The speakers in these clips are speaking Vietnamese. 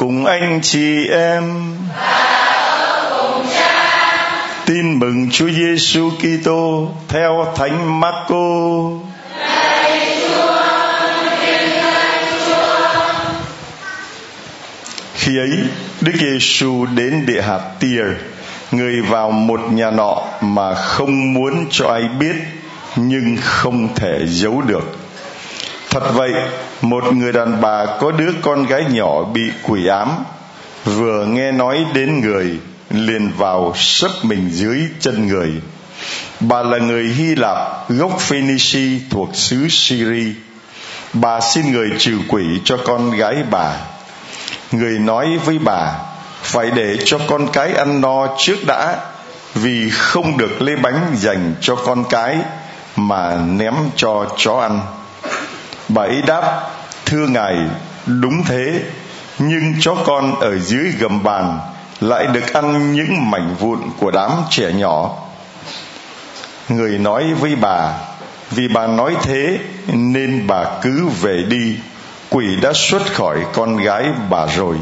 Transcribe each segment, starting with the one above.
Cùng anh chị em. Tin mừng Chúa Giêsu Kitô theo Thánh Marco. Khi ấy, Đức Giêsu đến địa hạt Tia, người vào một nhà nọ mà không muốn cho ai biết, nhưng không thể giấu được. Thật vậy, một người đàn bà có đứa con gái nhỏ bị quỷ ám, vừa nghe nói đến người, liền vào sấp mình dưới chân người. Bà là người Hy Lạp gốc Phoenici thuộc xứ syri. Bà xin người trừ quỷ cho con gái bà. Người nói với bà phải để cho con cái ăn no trước đã vì không được lấy bánh dành cho con cái mà ném cho chó ăn bà ấy đáp, thưa ngài, đúng thế, nhưng chó con ở dưới gầm bàn lại được ăn những mảnh vụn của đám trẻ nhỏ. Người nói với bà, vì bà nói thế nên bà cứ về đi, quỷ đã xuất khỏi con gái bà rồi.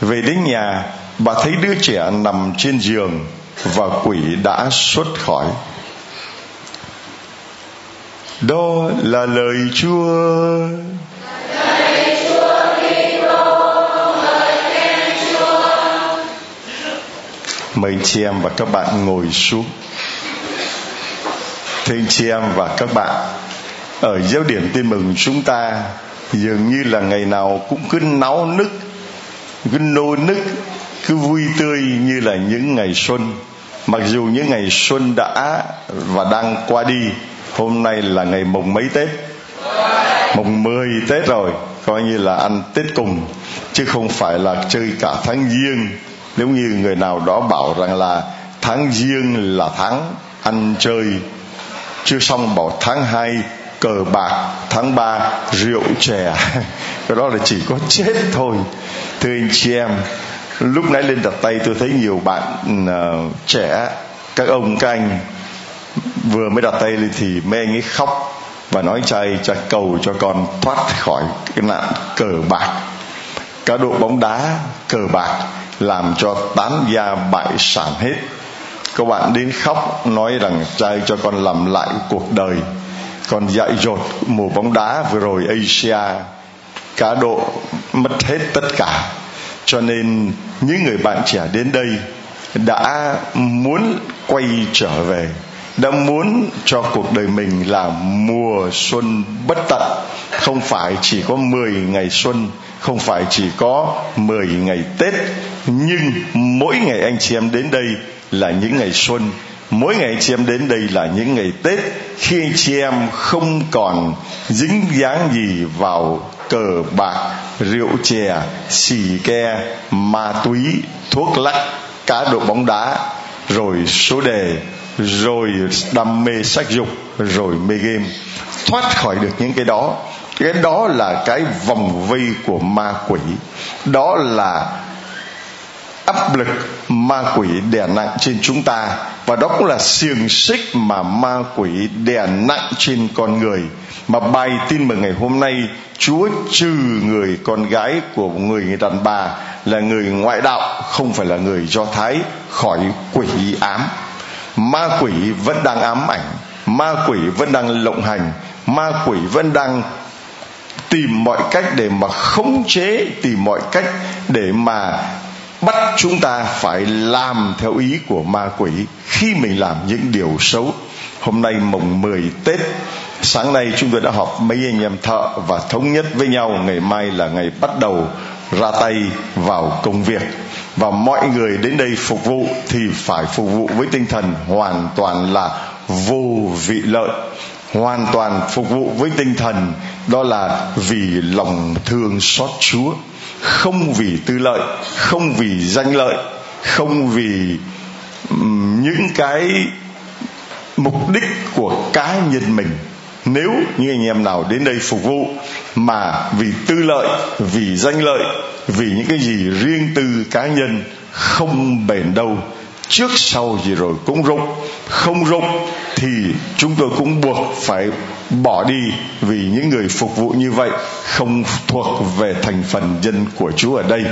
Về đến nhà, bà thấy đứa trẻ nằm trên giường và quỷ đã xuất khỏi đó là lời chúa. Mời chị em và các bạn ngồi xuống. Thưa anh chị em và các bạn, ở giáo điểm tin mừng chúng ta dường như là ngày nào cũng cứ náo nức, cứ nô nức, cứ vui tươi như là những ngày xuân. Mặc dù những ngày xuân đã và đang qua đi hôm nay là ngày mùng mấy tết? Mùng 10 tết rồi coi như là ăn tết cùng chứ không phải là chơi cả tháng giêng. Nếu như người nào đó bảo rằng là tháng giêng là tháng ăn chơi chưa xong bảo tháng 2 cờ bạc tháng 3 rượu chè. Cái đó là chỉ có chết thôi. Thưa anh chị em lúc nãy lên đặt tay tôi thấy nhiều bạn uh, trẻ các ông các anh vừa mới đặt tay lên thì mẹ anh ấy khóc và nói chay cha cầu cho con thoát khỏi cái nạn cờ bạc. Cá độ bóng đá, cờ bạc làm cho tán gia bại sản hết. Các bạn đến khóc nói rằng trai cho con làm lại cuộc đời. Còn dạy dột mùa bóng đá vừa rồi Asia, cá độ mất hết tất cả. Cho nên những người bạn trẻ đến đây đã muốn quay trở về đã muốn cho cuộc đời mình là mùa xuân bất tận. Không phải chỉ có 10 ngày xuân, không phải chỉ có 10 ngày Tết. Nhưng mỗi ngày anh chị em đến đây là những ngày xuân. Mỗi ngày chị em đến đây là những ngày tết. Khi chị em không còn dính dáng gì vào cờ bạc, rượu chè, xì ke, ma túy, thuốc lắc, cá độ bóng đá, rồi số đề rồi đam mê sắc dục rồi mê game, thoát khỏi được những cái đó. Cái đó là cái vòng vây của ma quỷ. Đó là áp lực ma quỷ đè nặng trên chúng ta. Và đó cũng là xiềng xích mà ma quỷ đè nặng trên con người. Mà bài tin mừng ngày hôm nay, Chúa trừ người con gái của người đàn bà là người ngoại đạo, không phải là người do thái, khỏi quỷ ám ma quỷ vẫn đang ám ảnh, ma quỷ vẫn đang lộng hành, ma quỷ vẫn đang tìm mọi cách để mà khống chế, tìm mọi cách để mà bắt chúng ta phải làm theo ý của ma quỷ khi mình làm những điều xấu. Hôm nay mùng 10 Tết, sáng nay chúng tôi đã họp mấy anh em thợ và thống nhất với nhau ngày mai là ngày bắt đầu ra tay vào công việc và mọi người đến đây phục vụ thì phải phục vụ với tinh thần hoàn toàn là vô vị lợi. Hoàn toàn phục vụ với tinh thần, đó là vì lòng thương xót chúa. Không vì tư lợi, không vì danh lợi, không vì những cái mục đích của cá nhân mình. Nếu như anh em nào đến đây phục vụ mà vì tư lợi, vì danh lợi vì những cái gì riêng tư cá nhân không bền đâu. Trước sau gì rồi cũng rụng. Không rụng thì chúng tôi cũng buộc phải bỏ đi. Vì những người phục vụ như vậy không thuộc về thành phần dân của Chúa ở đây.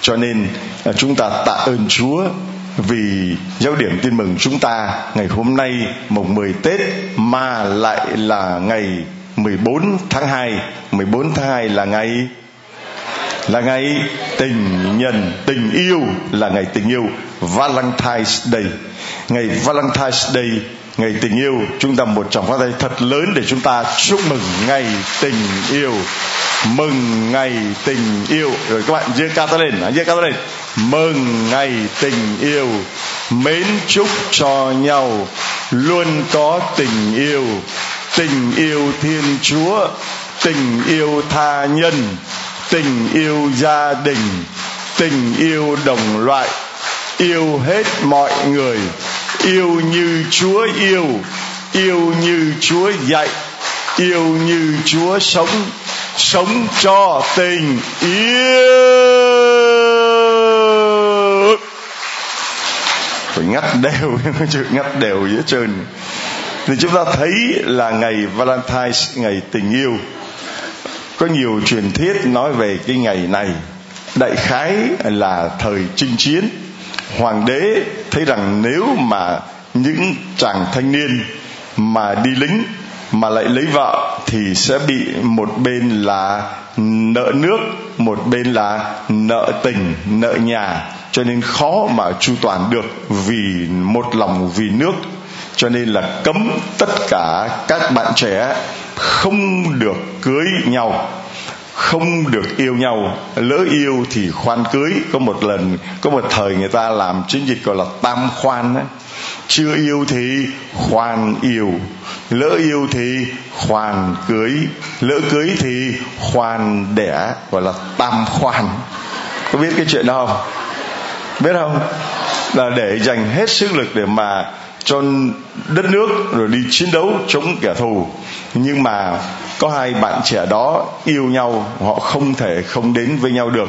Cho nên à, chúng ta tạ ơn Chúa vì giáo điểm tin mừng chúng ta ngày hôm nay, mùng 10 Tết, mà lại là ngày 14 tháng 2 14 tháng 2 là ngày là ngày tình nhân, tình yêu là ngày tình yêu. Valentine's Day. Ngày Valentine's Day, ngày tình yêu. Chúng ta một tràng phát tay thật lớn để chúng ta chúc mừng ngày tình yêu. Mừng ngày tình yêu. Rồi các bạn giơ ca ta lên. Giơ ca ta lên. Mừng ngày tình yêu. Mến chúc cho nhau. Luôn có tình yêu. Tình yêu thiên chúa. Tình yêu tha nhân tình yêu gia đình, tình yêu đồng loại, yêu hết mọi người, yêu như chúa yêu yêu như chúa dạy, yêu như chúa sống sống cho tình yêu. Phải ngắt đều chữ ngắt đều giữa trơn thì chúng ta thấy là ngày Valentine ngày tình yêu có nhiều truyền thuyết nói về cái ngày này. Đại khái là thời chinh chiến. Hoàng đế thấy rằng nếu mà những chàng thanh niên mà đi lính mà lại lấy vợ thì sẽ bị một bên là nợ nước, một bên là nợ tình, nợ nhà. Cho nên khó mà chu toàn được vì một lòng vì nước. Cho nên là cấm tất cả các bạn trẻ không được cưới nhau, không được yêu nhau. Lỡ yêu thì khoan cưới. Có một lần, có một thời người ta làm chiến dịch gọi là tam khoan ấy. chưa yêu thì khoan yêu, lỡ yêu thì khoan cưới, lỡ cưới thì khoan đẻ, gọi là tam khoan. Có biết cái chuyện đó không? Biết không? Là để dành hết sức lực để mà cho đất nước rồi đi chiến đấu chống kẻ thù. Nhưng mà có hai bạn trẻ đó yêu nhau, họ không thể không đến với nhau được.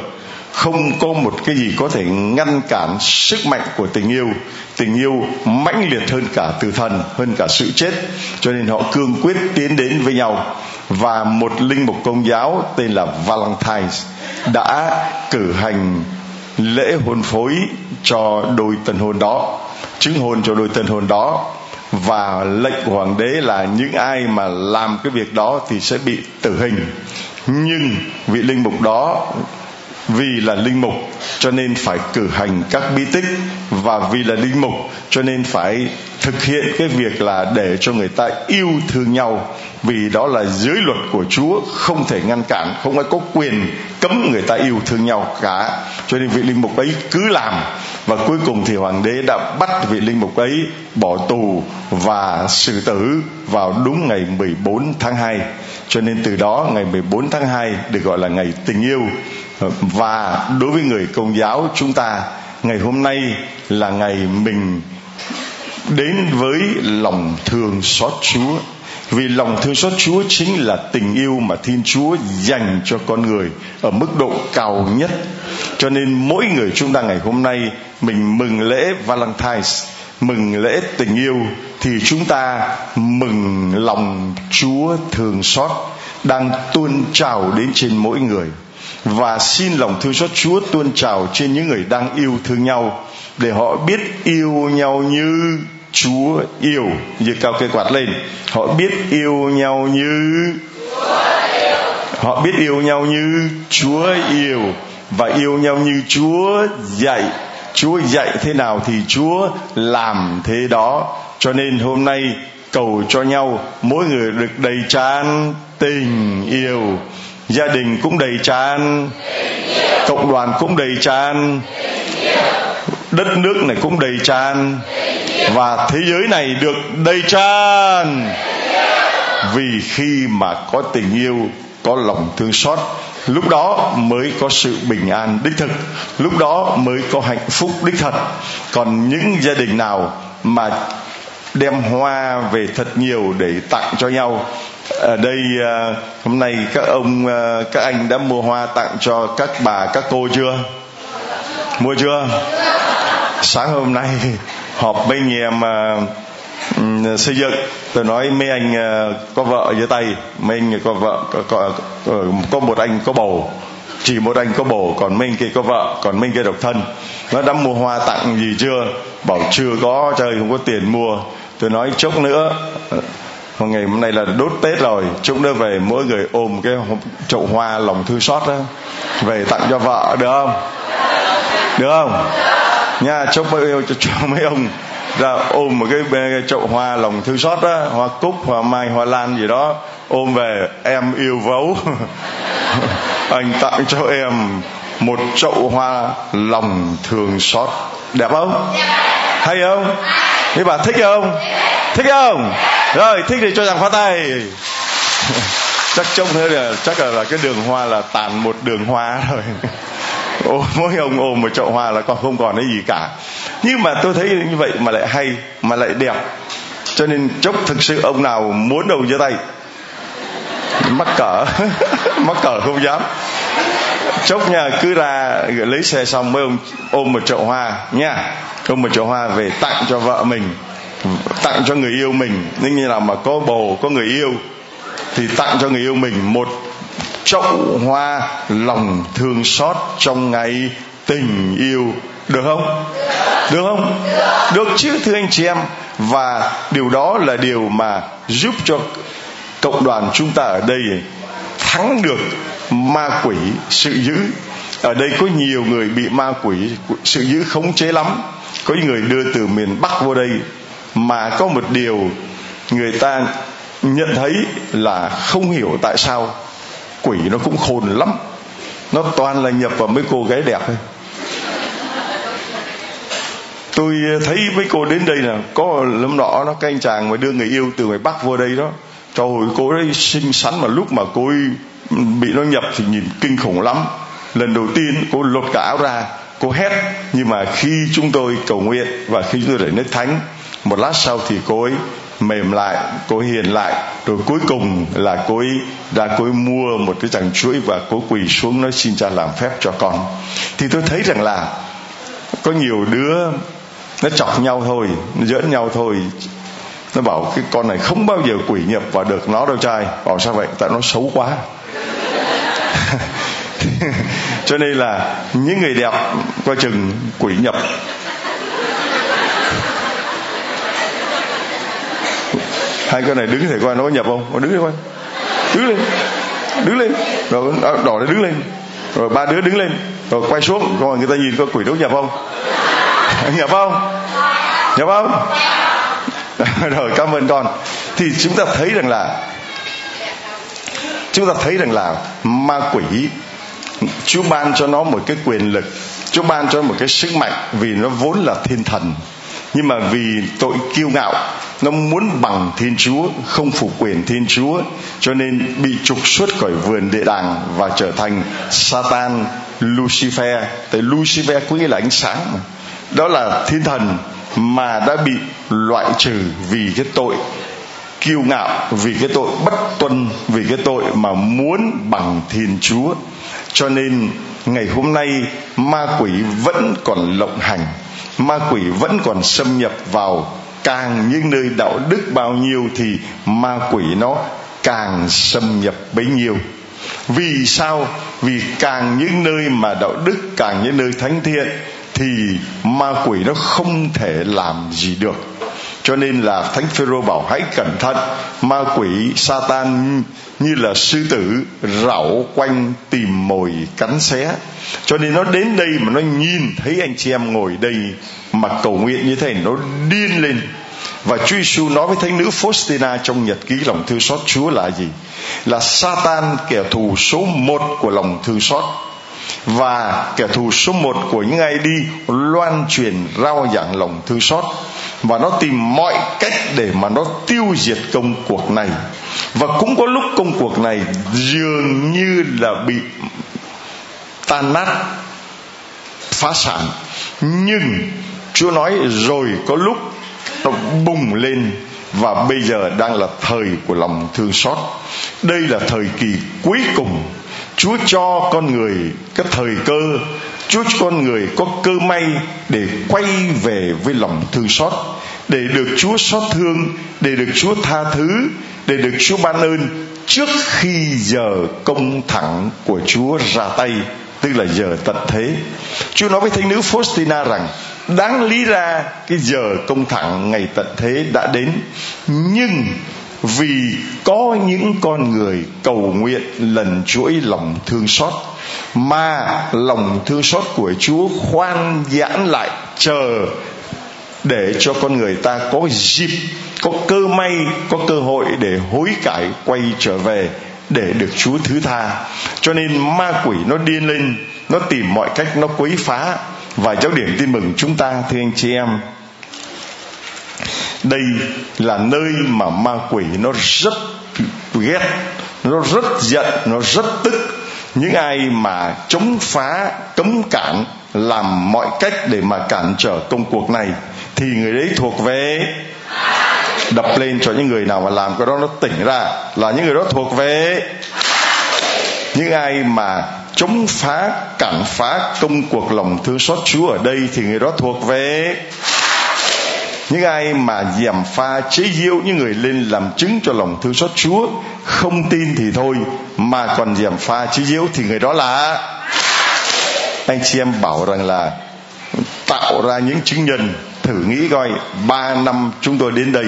Không có một cái gì có thể ngăn cản sức mạnh của tình yêu. Tình yêu mãnh liệt hơn cả từ thần, hơn cả sự chết. Cho nên họ cương quyết tiến đến với nhau. Và một linh mục công giáo tên là Valentine đã cử hành lễ hôn phối cho đôi tân hôn đó chứng hôn cho đôi tân hôn đó. Và lệnh của hoàng đế là những ai mà làm cái việc đó thì sẽ bị tử hình. Nhưng vị linh mục đó, vì là linh mục cho nên phải cử hành các bi tích. Và vì là linh mục cho nên phải thực hiện cái việc là để cho người ta yêu thương nhau. Vì đó là giới luật của Chúa, không thể ngăn cản, không ai có quyền cấm người ta yêu thương nhau cả. Cho nên vị linh mục ấy cứ làm và cuối cùng thì hoàng đế đã bắt vị linh mục ấy bỏ tù và xử tử vào đúng ngày 14 tháng 2 cho nên từ đó, ngày 14 tháng 2 được gọi là ngày tình yêu. Và đối với người công giáo chúng ta, ngày hôm nay là ngày mình đến với lòng thương xót Chúa. Vì lòng thương xót Chúa chính là tình yêu mà Thiên Chúa dành cho con người ở mức độ cao nhất. Cho nên mỗi người chúng ta ngày hôm nay mình mừng lễ Valentine, mừng lễ tình yêu thì chúng ta mừng lòng Chúa thường xót đang tuôn trào đến trên mỗi người. Và xin lòng thương xót Chúa tuôn trào trên những người đang yêu thương nhau để họ biết yêu nhau như Chúa yêu. Giơ cao cây quạt lên. Họ biết yêu nhau như họ biết yêu nhau như Chúa yêu và yêu nhau như Chúa dạy. Chúa dạy thế nào thì Chúa làm thế đó. Cho nên hôm nay cầu cho nhau, mỗi người được đầy tràn tình yêu. Gia đình cũng đầy tràn cộng đoàn cũng đầy tràn đất nước này cũng đầy tràn và thế giới này được đầy tràn vì khi mà có tình yêu, có lòng thương xót lúc đó mới có sự bình an đích thực. Lúc đó mới có hạnh phúc đích thật. Còn những gia đình nào mà đem hoa về thật nhiều để tặng cho nhau? Ở đây à, hôm nay các ông à, các anh đã mua hoa tặng cho các bà, các cô chưa? Mua chưa? Sáng hôm nay họp với anh em à, xây dựng tôi nói mấy anh uh, có vợ dưới tay mấy anh có vợ có, có, có, một anh có bầu chỉ một anh có bầu còn minh kia có vợ còn minh kia độc thân. Nó đã mua hoa tặng gì chưa? Bảo chưa có trời không có tiền mua. Tôi nói chốc nữa một ngày hôm nay là đốt tết rồi chốc nữa về mỗi người ôm cái chậu hoa lòng thư xót đó về tặng cho vợ được không? Được không? Nha chúc mấy, cho mấy ông ra ôm một cái, cái chậu hoa lòng thư xót á, hoa cúc hoa mai hoa lan gì đó ôm về em yêu vấu. Anh tặng cho em một chậu hoa lòng thường xót. Đẹp không? Hay không? Thế bà thích không? Thích không? Rồi thích thì cho rằng phá tay. Chắc trông thế là chắc là, là cái đường hoa là tàn một đường hoa rồi Ô, mỗi ông ôm một chậu hoa là còn không còn cái gì cả. Nhưng mà tôi thấy như vậy mà lại hay mà lại đẹp. Cho nên chốc thực sự ông nào muốn đầu giơ tay mắc cỡ mắc cỡ không dám. Chốc nhà cứ ra lấy xe xong mới ông ôm một chậu hoa nha. Ôm một chậu hoa về tặng cho vợ mình tặng cho người yêu mình. Nhưng như nào mà có bồ có người yêu thì tặng cho người yêu mình một chậu hoa, lòng thương xót trong ngày tình yêu. Được không? Được không? Được chứ, thưa anh chị em. Và điều đó là điều mà giúp cho cộng đoàn chúng ta ở đây thắng được ma quỷ sự dữ. Ở đây có nhiều người bị ma quỷ sự dữ khống chế lắm. Có những người đưa từ miền bắc vô đây. Mà có một điều người ta nhận thấy là không hiểu tại sao quỷ nó cũng khôn lắm. Nó toàn là nhập vào mấy cô gái đẹp thôi. Tôi thấy mấy cô đến đây là có lâm nọ, nó cái anh chàng mà đưa người yêu từ ngoài bắc vô đây đó. Trời ơi, cô ấy xinh xắn mà lúc mà cô ấy bị nó nhập thì nhìn kinh khủng lắm. Lần đầu tiên cô lột cả áo ra, cô hét. Nhưng mà khi chúng tôi cầu nguyện và khi chúng tôi để nước thánh, một lát sau thì cô ấy mềm lại, cô hiền lại. Rồi cuối cùng là cô ấy đã, cô ấy mua một cái chàng chuỗi và cô quỳ xuống nói xin cha làm phép cho con. Thì tôi thấy rằng là có nhiều đứa nó chọc nhau thôi, nó giỡn nhau thôi. Nó bảo cái con này không bao giờ quỷ nhập vào được nó đâu trai. Bảo sao vậy? Tại nó xấu quá. Cho nên là những người đẹp, coi chừng quỷ nhập. Hai con này đứng thì coi nó có nhập không? Nó đứng lên coi. Đứng lên. Đứng lên. Rồi đỏ nó đứng lên. Rồi ba đứa đứng lên. Rồi quay xuống. Rồi người ta nhìn có quỷ đốt nhập không? Nhập không? Nhập không? Rồi, cảm ơn con. Thì chúng ta thấy rằng là, chúng ta thấy rằng là ma quỷ, Chúa ban cho nó một cái quyền lực. Chúa ban cho nó một cái sức mạnh vì nó vốn là thiên thần. Nhưng mà vì tội kiêu ngạo nó muốn bằng thiên chúa, không phục quyền thiên chúa, cho nên bị trục xuất khỏi vườn địa đàng và trở thành satan, lucifer tại lucifer có nghĩa là ánh sáng mà. đó là thiên thần mà đã bị loại trừ vì cái tội kiêu ngạo, vì cái tội bất tuân, vì cái tội mà muốn bằng thiên chúa cho nên ngày hôm nay, ma quỷ vẫn còn lộng hành, ma quỷ vẫn còn xâm nhập vào càng những nơi đạo đức bao nhiêu thì ma quỷ nó càng xâm nhập bấy nhiêu. Vì sao? Vì càng những nơi mà đạo đức, càng những nơi thánh thiện thì ma quỷ nó không thể làm gì được. Cho nên là thánh phêrô bảo hãy cẩn thận, ma quỷ satan như là sư tử rảo quanh tìm mồi cắn xé. Cho nên nó đến đây mà nó nhìn thấy anh chị em ngồi đây mà cầu nguyện như thế nó điên lên. Và Chúa Giêsu nói với thánh nữ Faustina trong nhật ký, lòng thương xót Chúa là gì? Là Satan, kẻ thù số một của lòng thương xót. Và kẻ thù số một của những ai đi loan truyền, rao giảng lòng thương xót. Và nó tìm mọi cách để mà nó tiêu diệt công cuộc này và cũng có lúc công cuộc này dường như là bị tan nát, phá sản. Nhưng Chúa nói rồi có lúc nó bùng lên và bây giờ đang là thời của lòng thương xót. Đây là thời kỳ cuối cùng. Chúa cho con người cái thời cơ. Chúa cho con người có cơ may để quay về với lòng thương xót để được Chúa xót thương, để được Chúa tha thứ, để được Chúa ban ơn trước khi giờ công thẳng của Chúa ra tay, tức là giờ tận thế. Chúa nói với thánh nữ Faustina rằng đáng lý ra cái giờ công thẳng ngày tận thế đã đến nhưng vì có những con người cầu nguyện lần chuỗi lòng thương xót mà lòng thương xót của Chúa khoan giãn lại chờ để cho con người ta có dịp, có cơ may, có cơ hội để hối cải, quay trở về để được Chúa thứ tha. Cho nên ma quỷ nó điên lên, nó tìm mọi cách, nó quấy phá. Và giáo điểm tin mừng chúng ta, thưa anh chị em. Đây là nơi mà ma quỷ nó rất ghét, nó rất giận, nó rất tức. Những ai mà chống phá, cấm cản, làm mọi cách để mà cản trở công cuộc này thì người đấy thuộc về đập lên cho những người nào mà làm cái đó nó tỉnh ra, là những người đó thuộc về những ai mà chống phá, cản phá công cuộc lòng thương xót Chúa ở đây thì người đó thuộc về những ai mà giảm pha chế giễu những người lên làm chứng cho lòng thương xót Chúa. Không tin thì thôi, mà còn giảm pha chế giễu thì người đó là anh chị em bảo rằng là tạo ra những chứng nhân thử nghĩ coi, ba năm chúng tôi đến đây,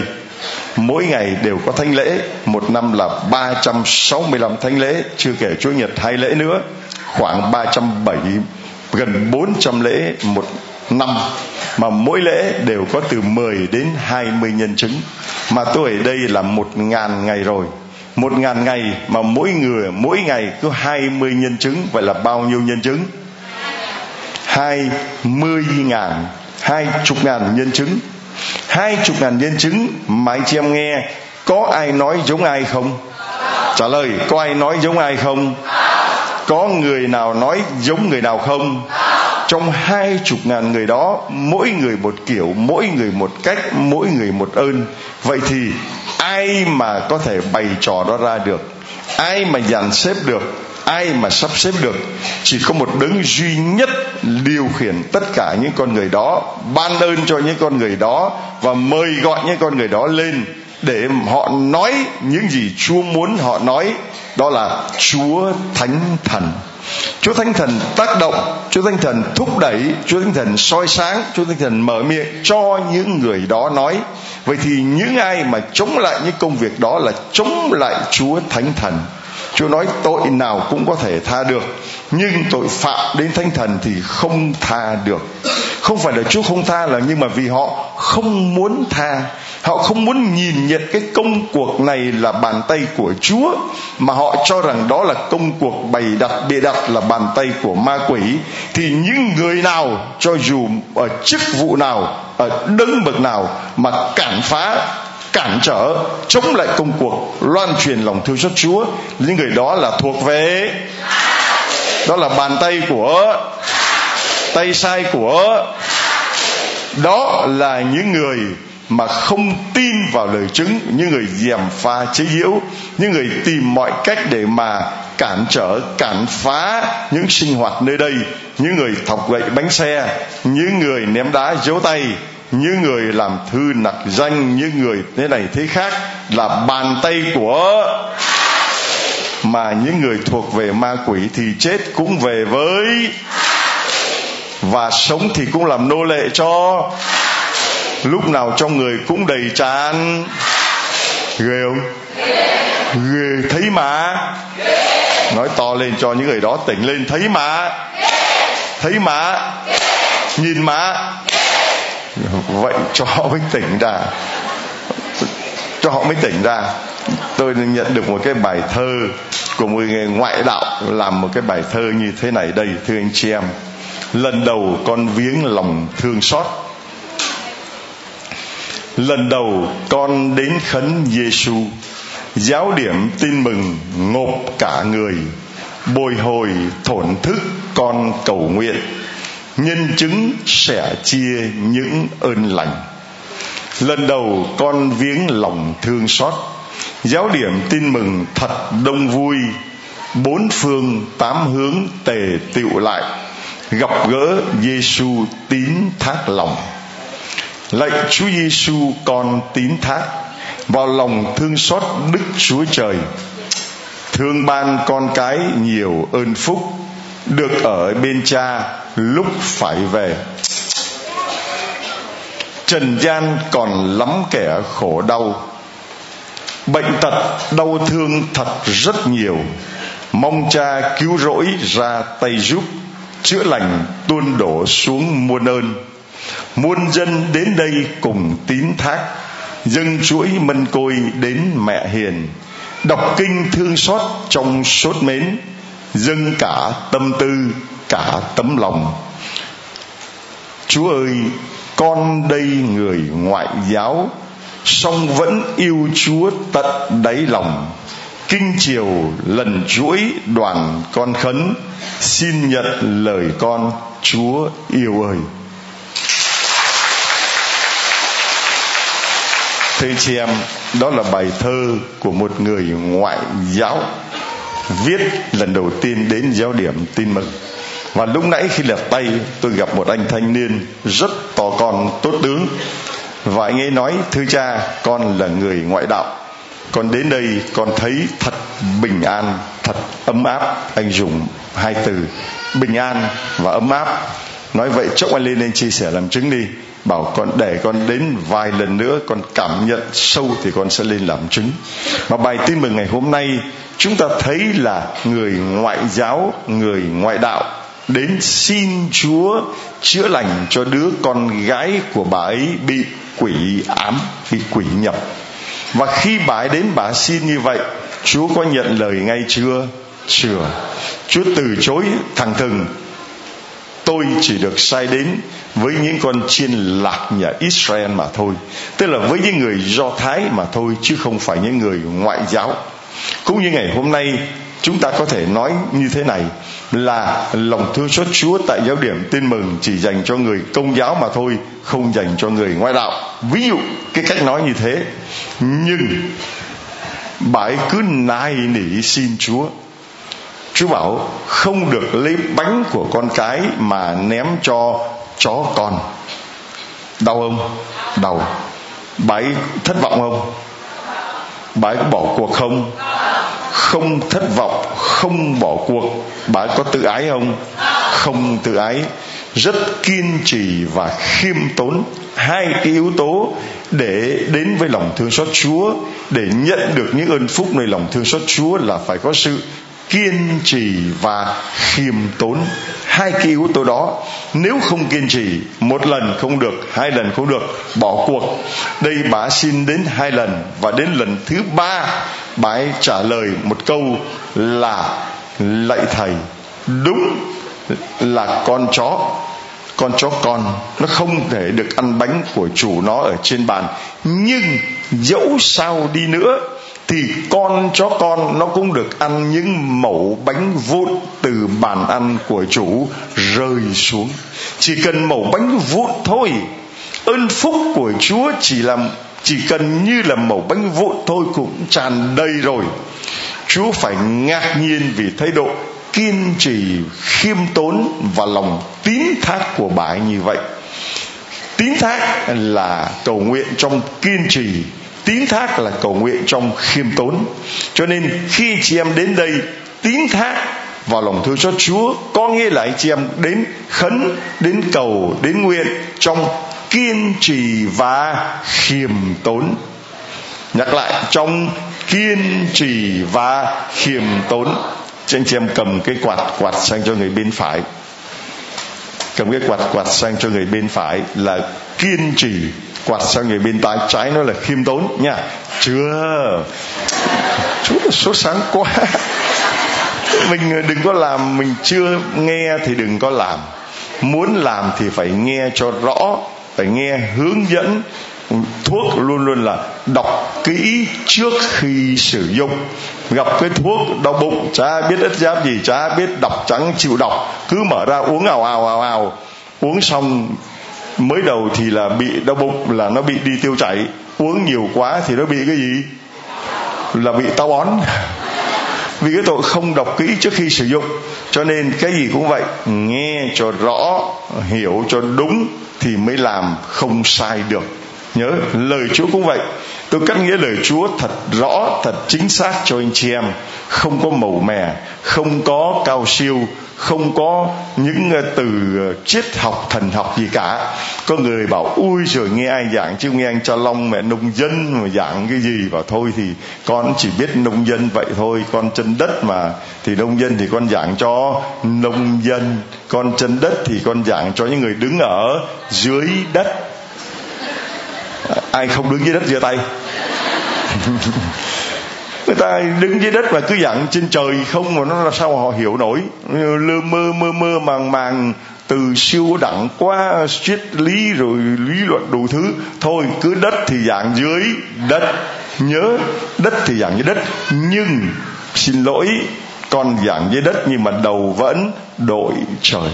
mỗi ngày đều có thánh lễ, một năm là 365 thánh lễ, chưa kể chúa nhật hai lễ nữa, khoảng 370 gần 400 lễ một năm, mà mỗi lễ đều có từ 10 đến 20 nhân chứng. Mà tôi ở đây là một ngàn ngày rồi, một ngàn ngày mà mỗi người, mỗi ngày cứ 20 nhân chứng, vậy là bao nhiêu nhân chứng? Hai mươi ngàn hai chục ngàn nhân chứng. Hai chục ngàn nhân chứng mà anh chị em nghe, có ai nói giống ai không? Trả lời, có ai nói giống ai không? Có người nào nói giống người nào không? Trong hai chục ngàn người đó, mỗi người một kiểu, mỗi người một cách, mỗi người một ơn. Vậy thì ai mà có thể bày trò đó ra được? Ai mà dàn xếp được? Ai mà sắp xếp được chỉ có một đấng duy nhất điều khiển tất cả những con người đó ban ơn cho những con người đó và mời gọi những con người đó lên để họ nói những gì Chúa muốn họ nói đó là Chúa Thánh Thần Chúa Thánh Thần tác động, Chúa Thánh Thần thúc đẩy, Chúa Thánh Thần soi sáng, Chúa Thánh Thần mở miệng cho những người đó nói. Vậy thì những ai mà chống lại những công việc đó là chống lại Chúa Thánh Thần. Chúa nói tội nào cũng có thể tha được, Nhưng tội phạm đến thánh thần thì không tha được. Không phải là Chúa không tha là, Nhưng mà vì họ không muốn tha. Họ không muốn nhìn nhận cái công cuộc này là bàn tay của Chúa, Mà họ cho rằng đó là công cuộc bày đặt bịa đặt, là bàn tay của ma quỷ. Thì những người nào, cho dù ở chức vụ nào, Ở đấng bậc nào, mà cản phá cản trở, chống lại công cuộc, loan truyền lòng thương xót Chúa. Những người đó là thuộc về, đó là bàn tay của, tay sai của, đó là những người mà không tin vào lời chứng, những người dèm pha chế giễu, những người tìm mọi cách để mà cản trở, cản phá những sinh hoạt nơi đây. Những người thọc gậy bánh xe, những người ném đá giấu tay những người làm thư nặc danh những người thế này thế khác là bàn tay của mà những người thuộc về ma quỷ thì chết cũng về với và sống thì cũng làm nô lệ cho. Lúc nào trong người cũng đầy tràn ghê không? Ghê. Thấy mà. Nói to lên cho những người đó tỉnh lên. Thấy mà. Thấy mà. Nhìn mà vậy cho họ mới tỉnh ra. Cho họ mới tỉnh ra. Tôi nhận được một cái bài thơ của một người ngoại đạo làm một cái bài thơ như thế này đây, thưa anh chị em. Lần đầu con viếng lòng thương xót. Lần đầu con đến khấn Giêsu giáo điểm tin mừng ngộp cả người. Bồi hồi thổn thức con cầu nguyện nhân chứng sẻ chia những ơn lành. Lần đầu con viếng lòng thương xót. Giáo điểm tin mừng thật đông vui. Bốn phương tám hướng tề tựu lại. Gặp gỡ Giêsu tín thác lòng. Lạy Chúa Giêsu con tín thác, vào lòng thương xót Đức Chúa Trời. Thương ban con cái nhiều ơn phúc được ở bên cha lúc phải về. Trần gian còn lắm kẻ khổ đau. Bệnh tật đau thương thật rất nhiều. Mong cha cứu rỗi ra tay giúp, chữa lành tuôn đổ xuống muôn ơn. Muôn dân đến đây cùng tín thác, dâng chuỗi mân côi đến mẹ hiền. Đọc kinh thương xót trong sốt mến dâng cả tâm tư, cả tấm lòng. Chúa ơi, con đây người ngoại giáo, song vẫn yêu chúa tận đáy lòng. Kinh chiều lần chuỗi đoàn con khấn, xin nhận lời con, chúa yêu ơi. Thưa chị em, đó là bài thơ của một người ngoại giáo viết lần đầu tiên đến giáo điểm tin mừng. Và lúc nãy khi lật tay, tôi gặp một anh thanh niên rất to con, tốt tướng. Và anh ấy nói, thưa cha, con là người ngoại đạo. Con đến đây, con thấy thật bình an, thật ấm áp. Anh dùng hai từ bình an và ấm áp. Nói vậy, chốc anh lên anh chia sẻ làm chứng đi bảo con để con đến vài lần nữa, con cảm nhận sâu thì con sẽ lên làm chứng. Mà bài tin mừng ngày hôm nay, chúng ta thấy là người ngoại giáo, người ngoại đạo đến xin chúa chữa lành cho đứa con gái của bà ấy bị quỷ ám, bị quỷ nhập. Và khi bà ấy đến, bà xin như vậy, chúa có nhận lời ngay chưa? Chưa. Chúa từ chối thẳng thừng tôi chỉ được sai đến với những con chiên lạc nhà Israel mà thôi tức là với những người do thái mà thôi chứ không phải những người ngoại giáo cũng như ngày hôm nay chúng ta có thể nói như thế này là lòng thương xót Chúa tại giáo điểm tin mừng chỉ dành cho người công giáo mà thôi, không dành cho người ngoại đạo. Ví dụ cái cách nói như thế, nhưng bà ấy cứ nài nỉ xin Chúa. Chúa bảo, không được lấy bánh của con cái mà ném cho chó con. Đau không? Đau. Bà ấy thất vọng không? Bà ấy có bỏ cuộc không? không thất vọng, không bỏ cuộc bà có tự ái không không tự ái rất kiên trì và khiêm tốn hai cái yếu tố để đến với lòng thương xót Chúa, để nhận được những ơn phúc nơi lòng thương xót Chúa là phải có sự kiên trì và khiêm tốn. Hai cái yếu tố đó, nếu không kiên trì, một lần không được, hai lần không được, bỏ cuộc. Đây bà xin đến hai lần và đến lần thứ ba, bà ấy trả lời một câu là lạy thầy, đúng là con chó. Con chó con, nó không thể được ăn bánh của chủ nó ở trên bàn. Nhưng dẫu sao đi nữa thì con chó con nó cũng được ăn những mẩu bánh vụn từ bàn ăn của chủ rơi xuống. Chỉ cần mẩu bánh vụn thôi, ơn phúc của chúa chỉ là, chỉ cần như là mẩu bánh vụn thôi cũng tràn đầy rồi. Chúa phải ngạc nhiên vì thái độ kiên trì, khiêm tốn và lòng tín thác của bà ấy như vậy. Tín thác là cầu nguyện trong kiên trì tín thác là cầu nguyện trong khiêm tốn. Cho nên khi chị em đến đây, tín thác vào lòng thương xót Chúa, có nghĩa là anh chị em đến khấn, đến cầu, đến nguyện trong kiên trì và khiêm tốn. Nhắc lại, trong kiên trì và khiêm tốn. Cho anh chị em cầm cái quạt quạt sang cho người bên phải. Cầm cái quạt quạt sang cho người bên phải là kiên trì quạt sang người bên tay trái nó là khiêm tốn, nha. Chưa. Chú là số sáng quá. Mình ờ, đừng có làm, mình chưa nghe thì đừng có làm. Muốn làm thì phải nghe cho rõ, phải nghe hướng dẫn. Thuốc luôn luôn là đọc kỹ trước khi sử dụng. Gặp cái thuốc đau bụng, chả biết ít giáp gì, chả biết đọc trắng chịu đọc. Cứ mở ra uống ào ào ào ào. Uống xong mới đầu thì là bị đau bụng, là nó bị đi tiêu chảy. Uống nhiều quá thì nó bị cái gì? Là bị táo bón. Vì cái tội không đọc kỹ trước khi sử dụng. Cho nên cái gì cũng vậy, nghe cho rõ, hiểu cho đúng thì mới làm không sai được. Nhớ, lời chúa cũng vậy tôi cắt nghĩa lời chúa thật rõ, thật chính xác cho anh chị em. Không có màu mè, không có cao siêu, không có những ờ, từ ờ, triết học, thần học gì cả. Có người bảo, ui rồi nghe ai giảng chứ? Nghe anh cha long mẹ nông dân mà giảng cái gì? Bảo, thôi thì con chỉ biết nông dân vậy thôi. Con chân đất mà, thì nông dân thì con giảng cho nông dân. Con chân đất thì con giảng cho những người đứng ở dưới đất. Ai không đứng dưới đất giơ tay? người ta đứng dưới đất mà cứ dặn trên trời không mà nó là sao mà họ hiểu nổi. Lơ mơ mơ mơ, màng màng, từ siêu đẳng qua triết lý rồi lý luận đủ thứ. Thôi, cứ đất thì dạng dưới đất, nhớ đất thì dạng dưới đất. Nhưng, xin lỗi con dạng dưới đất nhưng mà đầu vẫn đội trời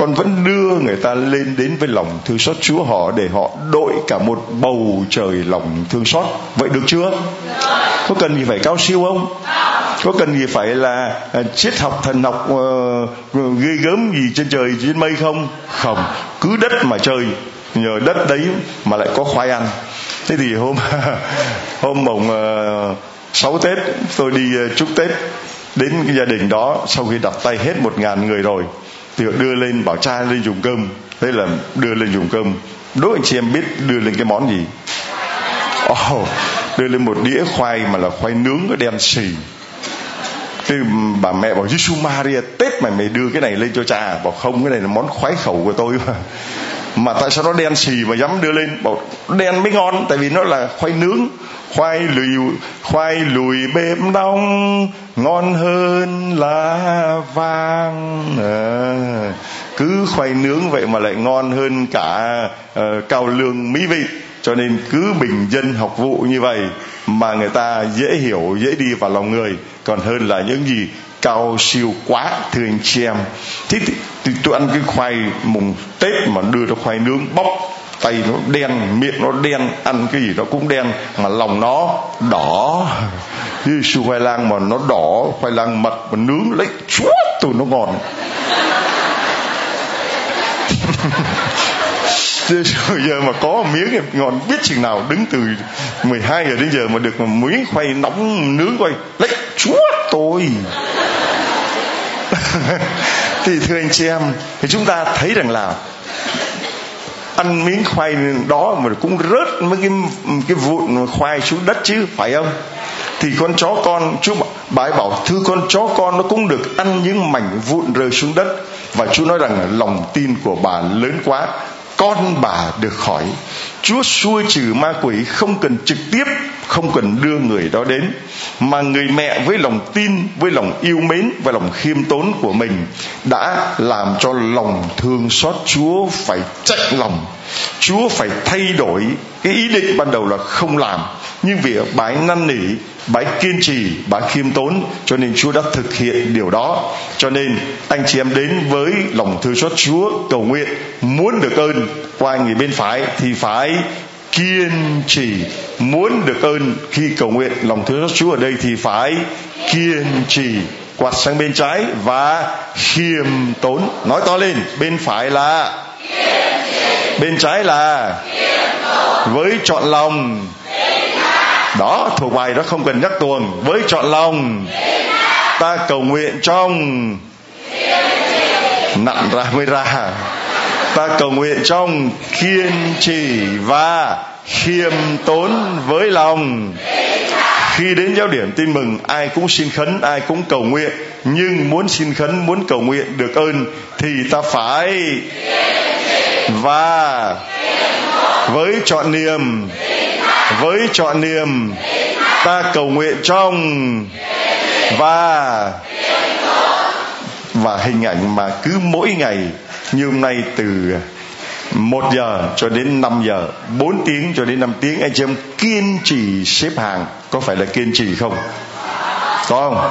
con vẫn đưa người ta lên đến với lòng thương xót Chúa họ để họ đội cả một bầu trời lòng thương xót. Vậy được chưa? Có cần gì phải cao siêu không? Có cần gì phải là à, triết học thần học uh, ghê gớm gì trên trời trên mây không? Không. Cứ đất mà chơi nhờ đất đấy mà lại có khoai ăn. Thế thì hôm hôm mồng uh, sáu tết tôi đi uh, chúc tết đến cái gia đình đó sau khi đặt tay hết một ngàn người rồi thì đưa lên bảo cha lên dùng cơm. Thế là đưa lên dùng cơm. Đố anh chị em biết đưa lên cái món gì? Oh, đưa lên một đĩa khoai mà là khoai nướng có đen xì. Thì bà mẹ bảo Giêsu Maria Tết mày mày đưa cái này lên cho cha à? Bảo không cái này là món khoái khẩu của tôi mà. Mà tại sao nó đen xì mà dám đưa lên? Bảo đen mới ngon Tại vì nó là khoai nướng khoai lùi khoai lùi bếp đông ngon hơn là vàng à, ờ, cứ khoai nướng vậy mà lại ngon hơn cả uh, cao lương mỹ vị. Cho nên cứ bình dân học vụ như vậy mà người ta dễ hiểu dễ đi vào lòng người. Còn hơn là những gì cao siêu quá thưa anh chị em. Thế thì, thì tôi ăn cái khoai mùng tết mà đưa cho khoai nướng bóc tay nó đen, miệng nó đen, ăn cái gì nó cũng đen, mà lòng nó đỏ. Như su khoai lang mà nó đỏ, khoai lang mật, mà nướng lấy chúa tụi nó ngon giờ mà có miếng ngon biết chừng nào, đứng từ 12 giờ đến giờ mà được một miếng khoai nóng, nướng quay lấy chúa tôi. Thì thưa anh chị em, thì chúng ta thấy rằng là ăn miếng khoai đó mà cũng rớt mấy cái cái vụn khoai xuống đất chứ, phải không? Thì con chó con chú bà ấy bảo, thưa con chó con, nó cũng được ăn những mảnh vụn rơi xuống đất. Và chú nói rằng lòng tin của bà lớn quá con bà được khỏi chúa xua trừ ma quỷ không cần trực tiếp, không cần đưa người đó đến, mà người mẹ với lòng tin, với lòng yêu mến và lòng khiêm tốn của mình đã làm cho lòng thương xót chúa phải chạy lòng. Chúa phải thay đổi cái ý định ban đầu là không làm, nhưng vì bà ấy năn nỉ bà ấy kiên trì bà ấy khiêm tốn cho nên chúa đã thực hiện điều đó. Cho nên anh chị em đến với lòng thương xót chúa cầu nguyện muốn được ơn qua người bên phải thì phải kiên trì. Muốn được ơn khi cầu nguyện lòng thương xót chúa ở đây thì phải kiên trì. Quạt sang bên trái và khiêm tốn. Nói to lên bên phải là bên trái là với chọn lòng đó thuộc bài đó không cần nhắc tuồng. Với chọn lòng, ta cầu nguyện trong nặng ra mới ra. Ta cầu nguyện trong kiên trì và khiêm tốn với lòng. Khi đến giáo điểm tin mừng, ai cũng xin khấn, ai cũng cầu nguyện. Nhưng muốn xin khấn, muốn cầu nguyện được ơn, thì ta phải và với chọn niềm với trọn niềm, ta cầu nguyện trong và và hình ảnh mà cứ mỗi ngày như hôm nay từ một giờ cho đến 5 giờ 4 tiếng cho đến 5 tiếng, anh chị em kiên trì xếp hàng, có phải là kiên trì không? Có không?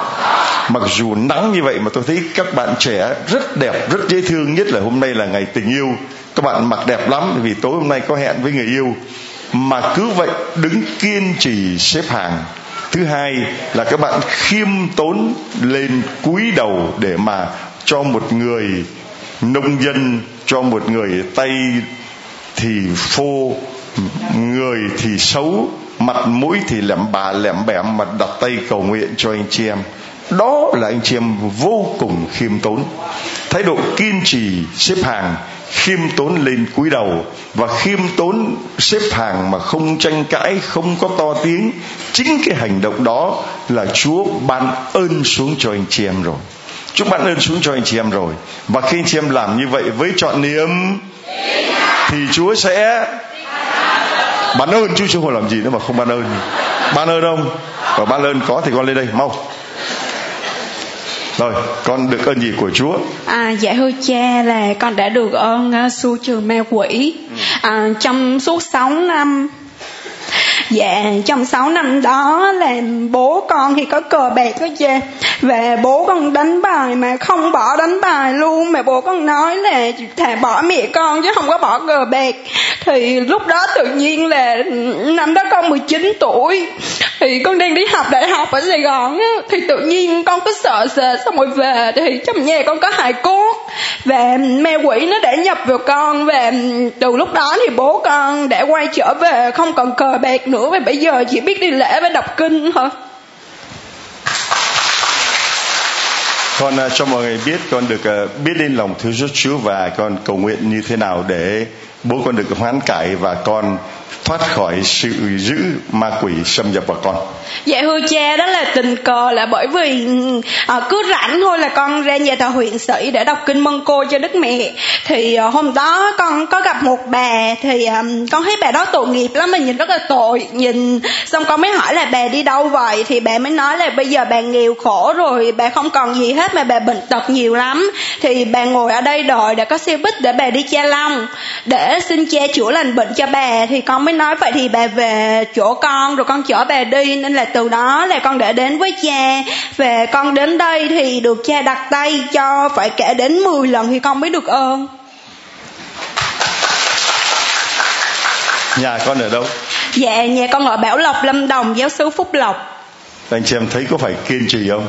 Mặc dù nắng như vậy mà tôi thấy các bạn trẻ rất đẹp, rất dễ thương, nhất là hôm nay là ngày tình yêu. Các bạn mặc đẹp lắm, vì tối hôm nay có hẹn với người yêu mà cứ vậy đứng kiên trì xếp hàng. Thứ hai là các bạn khiêm tốn lên cúi đầu để mà cho một người nông dân, cho một người tay thì phô, người thì xấu, mặt mũi thì lẻm bà, lẻm bẻm mà đặt tay cầu nguyện cho anh chị em. Đó là anh chị em vô cùng khiêm tốn thái độ kiên trì xếp hàng, khiêm tốn lên cúi đầu. Và khiêm tốn xếp hàng mà không tranh cãi, không có to tiếng, chính cái hành động đó là chúa ban ơn xuống cho anh chị em rồi. Chúa ban ơn xuống cho anh chị em rồi. Và khi anh chị em làm như vậy với chọn niềm, thì chúa sẽ ban ơn. Chứ chưa không làm gì nữa mà không ban ơn. Ban ơn không? Và ban ơn có thì con lên đây, mau rồi con được ơn gì của chúa? À dạ thưa cha là con đã được ơn uh, su trừ ma quỷ. À, trong suốt 6 năm dạ trong 6 năm đó là bố con thì có cờ bạc đó chị. Và bố con đánh bài mà không bỏ đánh bài luôn. Mà bố con nói là thà bỏ mẹ con chứ không có bỏ cờ bạc. Thì lúc đó tự nhiên là năm đó con 19 tuổi. Thì con đang đi học đại học ở Sài Gòn á. Thì tự nhiên con cứ sợ sệt xong rồi về. Thì trong nhà con có hài cốt. Và ma quỷ nó đã nhập vào con. Và từ lúc đó thì bố con đã quay trở về, không còn cờ bạc nữa và bây giờ chỉ biết đi lễ và đọc kinh thôi con uh, cho mọi người biết con được uh, biết đến lòng thương xót Chúa và con cầu nguyện như thế nào để bố con được hoán cải và con thoát khỏi sự giữ ma quỷ xâm nhập vào con. Dạ thưa cha đó là tình cờ là bởi vì à, cứ rảnh thôi là con ra nhà thờ huyện sĩ để đọc kinh mân cô cho đức mẹ. Thì à, hôm đó con có gặp một bà thì à, con thấy bà đó tội nghiệp lắm mình nhìn rất là tội. Nhìn xong con mới hỏi là bà đi đâu vậy? Thì bà mới nói là bây giờ bà nghèo khổ rồi bà không còn gì hết mà bà bệnh tật nhiều lắm. Thì bà ngồi ở đây đợi để có xe buýt để bà đi cha long. Để xin cha chữa lành bệnh cho bà. Thì con mới nói vậy thì bà về chỗ con rồi con chở bà đi nên là từ đó là con đã đến với cha. Và con đến đây thì được cha đặt tay cho phải kể đến 10 lần thì con mới được ơn. Nhà con ở đâu? Dạ nhà con ở bảo lộc lâm đồng giáo sứ phúc lộc. Anh chị em thấy có phải kiên trì không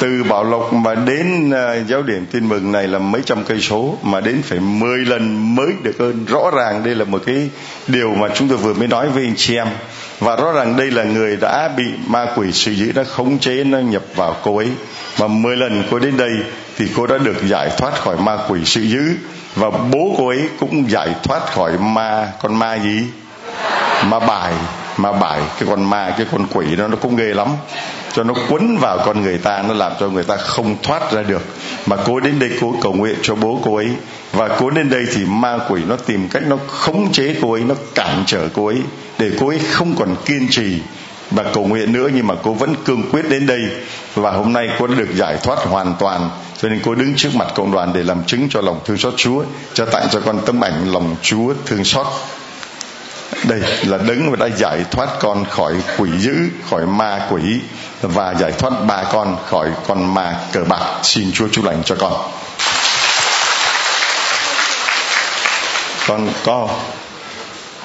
từ Bảo Lộc mà đến ờ, giáo điểm tin mừng này là mấy trăm cây số, mà đến phải 10 lần mới được ơn rõ ràng đây là một cái điều mà chúng tôi vừa mới nói với anh chị em. Và rõ ràng đây là người đã bị ma quỷ sự dữ đã khống chế, nó nhập vào cô ấy. Mà 10 lần cô đến đây thì cô đã được giải thoát khỏi ma quỷ sự dữ. Và bố cô ấy cũng giải thoát khỏi ma, con ma gì? Ma bài ma bài, cái con ma, cái con quỷ đó, nó cũng ghê lắm. Cho nó quấn vào con người ta, nó làm cho người ta không thoát ra được. Mà cô đến đây cô cầu nguyện cho bố cô ấy. Và cô đến đây thì ma quỷ nó tìm cách nó khống chế cô ấy, nó cản trở cô ấy, để cô ấy không còn kiên trì và cầu nguyện nữa. Nhưng mà cô vẫn cương quyết đến đây. Và hôm nay cô đã được giải thoát hoàn toàn. Cho nên cô đứng trước mặt cộng đoàn để làm chứng cho lòng thương xót Chúa cho tặng cho con tấm ảnh lòng Chúa thương xót đây là đấng mà đã giải thoát con khỏi quỷ dữ khỏi ma quỷ và giải thoát ba con khỏi con ma cờ bạc. Xin chúa chúc lành cho con. Con có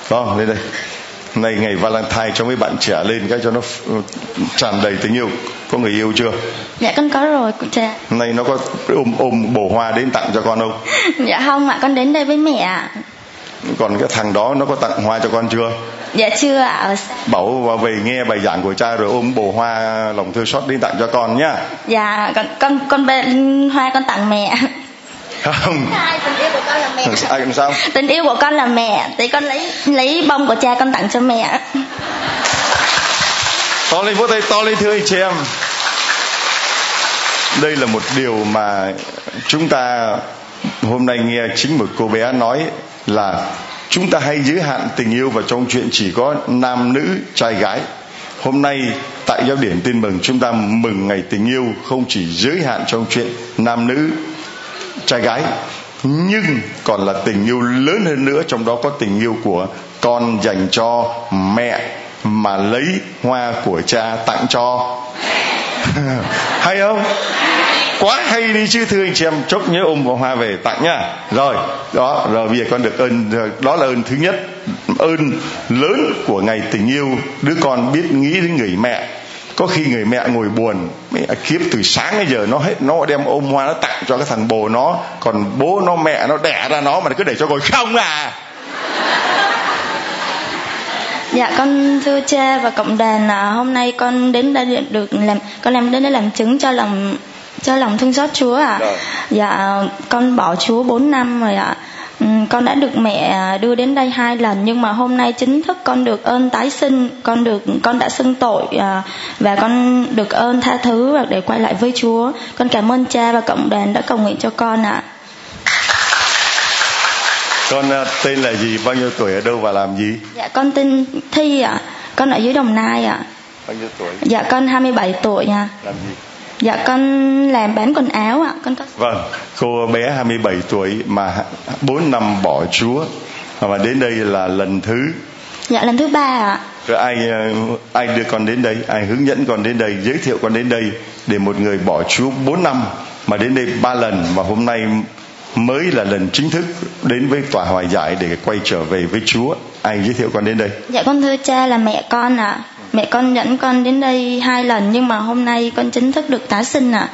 có lên đây. Này ngày Valentine cho mấy bạn trẻ lên cái cho nó tràn đầy tình yêu. Có người yêu chưa? Dạ con có rồi cụ cha này nó có ôm ôm bổ hoa đến tặng cho con không? Dạ không ạ con đến đây với mẹ còn cái thằng đó nó có tặng hoa cho con chưa? Dạ chưa ạ. Bảo vào về nghe bài giảng của cha rồi ôm bồ hoa lòng thương xót đi tặng cho con nhá. Dạ con con con bên hoa con tặng mẹ. Không. Tình yêu của con là mẹ. Ai làm sao? Tình yêu của con là mẹ. Thì con lấy lấy bông của cha con tặng cho mẹ. To lên vỗ tay to lên thưa anh chị em. Đây là một điều mà chúng ta hôm nay nghe chính một cô bé nói là chúng ta hay giới hạn tình yêu vào trong chuyện chỉ có nam nữ trai gái. Hôm nay tại giáo điểm tin mừng, chúng ta mừng ngày tình yêu không chỉ giới hạn trong chuyện nam nữ trai gái, nhưng còn là tình yêu lớn hơn nữa, trong đó có tình yêu của con dành cho mẹ mà lấy hoa của cha tặng cho. Hay không? Quá hay đi chứ, thưa anh chị em. Chốc nhớ ôm vòng hoa về tặng nha rồi, đó rồi bây giờ con được ơn, đó là ơn thứ nhất. Ơn lớn của ngày tình yêu. Đứa con biết nghĩ đến người mẹ. Có khi người mẹ ngồi buồn, mẹ kiếp từ sáng đến giờ nó hết, nó đem ôm hoa, nó tặng cho cái thằng bồ nó. Còn bố nó, mẹ nó đẻ ra nó mà cứ để cho ngồi không à. Dạ con thưa cha và cộng đoàn là hôm nay con đến đây được làm, con làm, đến đây làm chứng cho lòng cho lòng thương xót Chúa ạ. À. Dạ con bỏ Chúa 4 năm rồi ạ. À. con đã được mẹ đưa đến đây hai lần nhưng mà hôm nay chính thức con được ơn tái sinh con được con đã xưng tội à, và con được ơn tha thứ và để quay lại với Chúa con cảm ơn cha và cộng đoàn đã cầu nguyện cho con ạ con à, tên là gì bao nhiêu tuổi ở đâu và làm gì dạ con tên thi ạ con ở dưới đồng nai ạ bao nhiêu tuổi dạ con 27 tuổi nha làm gì Dạ con làm bán quần áo ạ. Con có Vâng, cô bé 27 tuổi mà 4 năm bỏ Chúa và đến đây là lần thứ Dạ lần thứ ba ạ. Rồi ai à, ai đưa con đến đây, ai hướng dẫn con đến đây, giới thiệu con đến đây để một người bỏ Chúa 4 năm mà đến đây ba lần và hôm nay mới là lần chính thức đến với tòa hòa giải để quay trở về với Chúa. Ai giới thiệu con đến đây? Dạ con thưa cha là mẹ con ạ. À. Mẹ con dẫn con đến đây hai lần, nhưng mà hôm nay con chính thức được tái sinh ạ.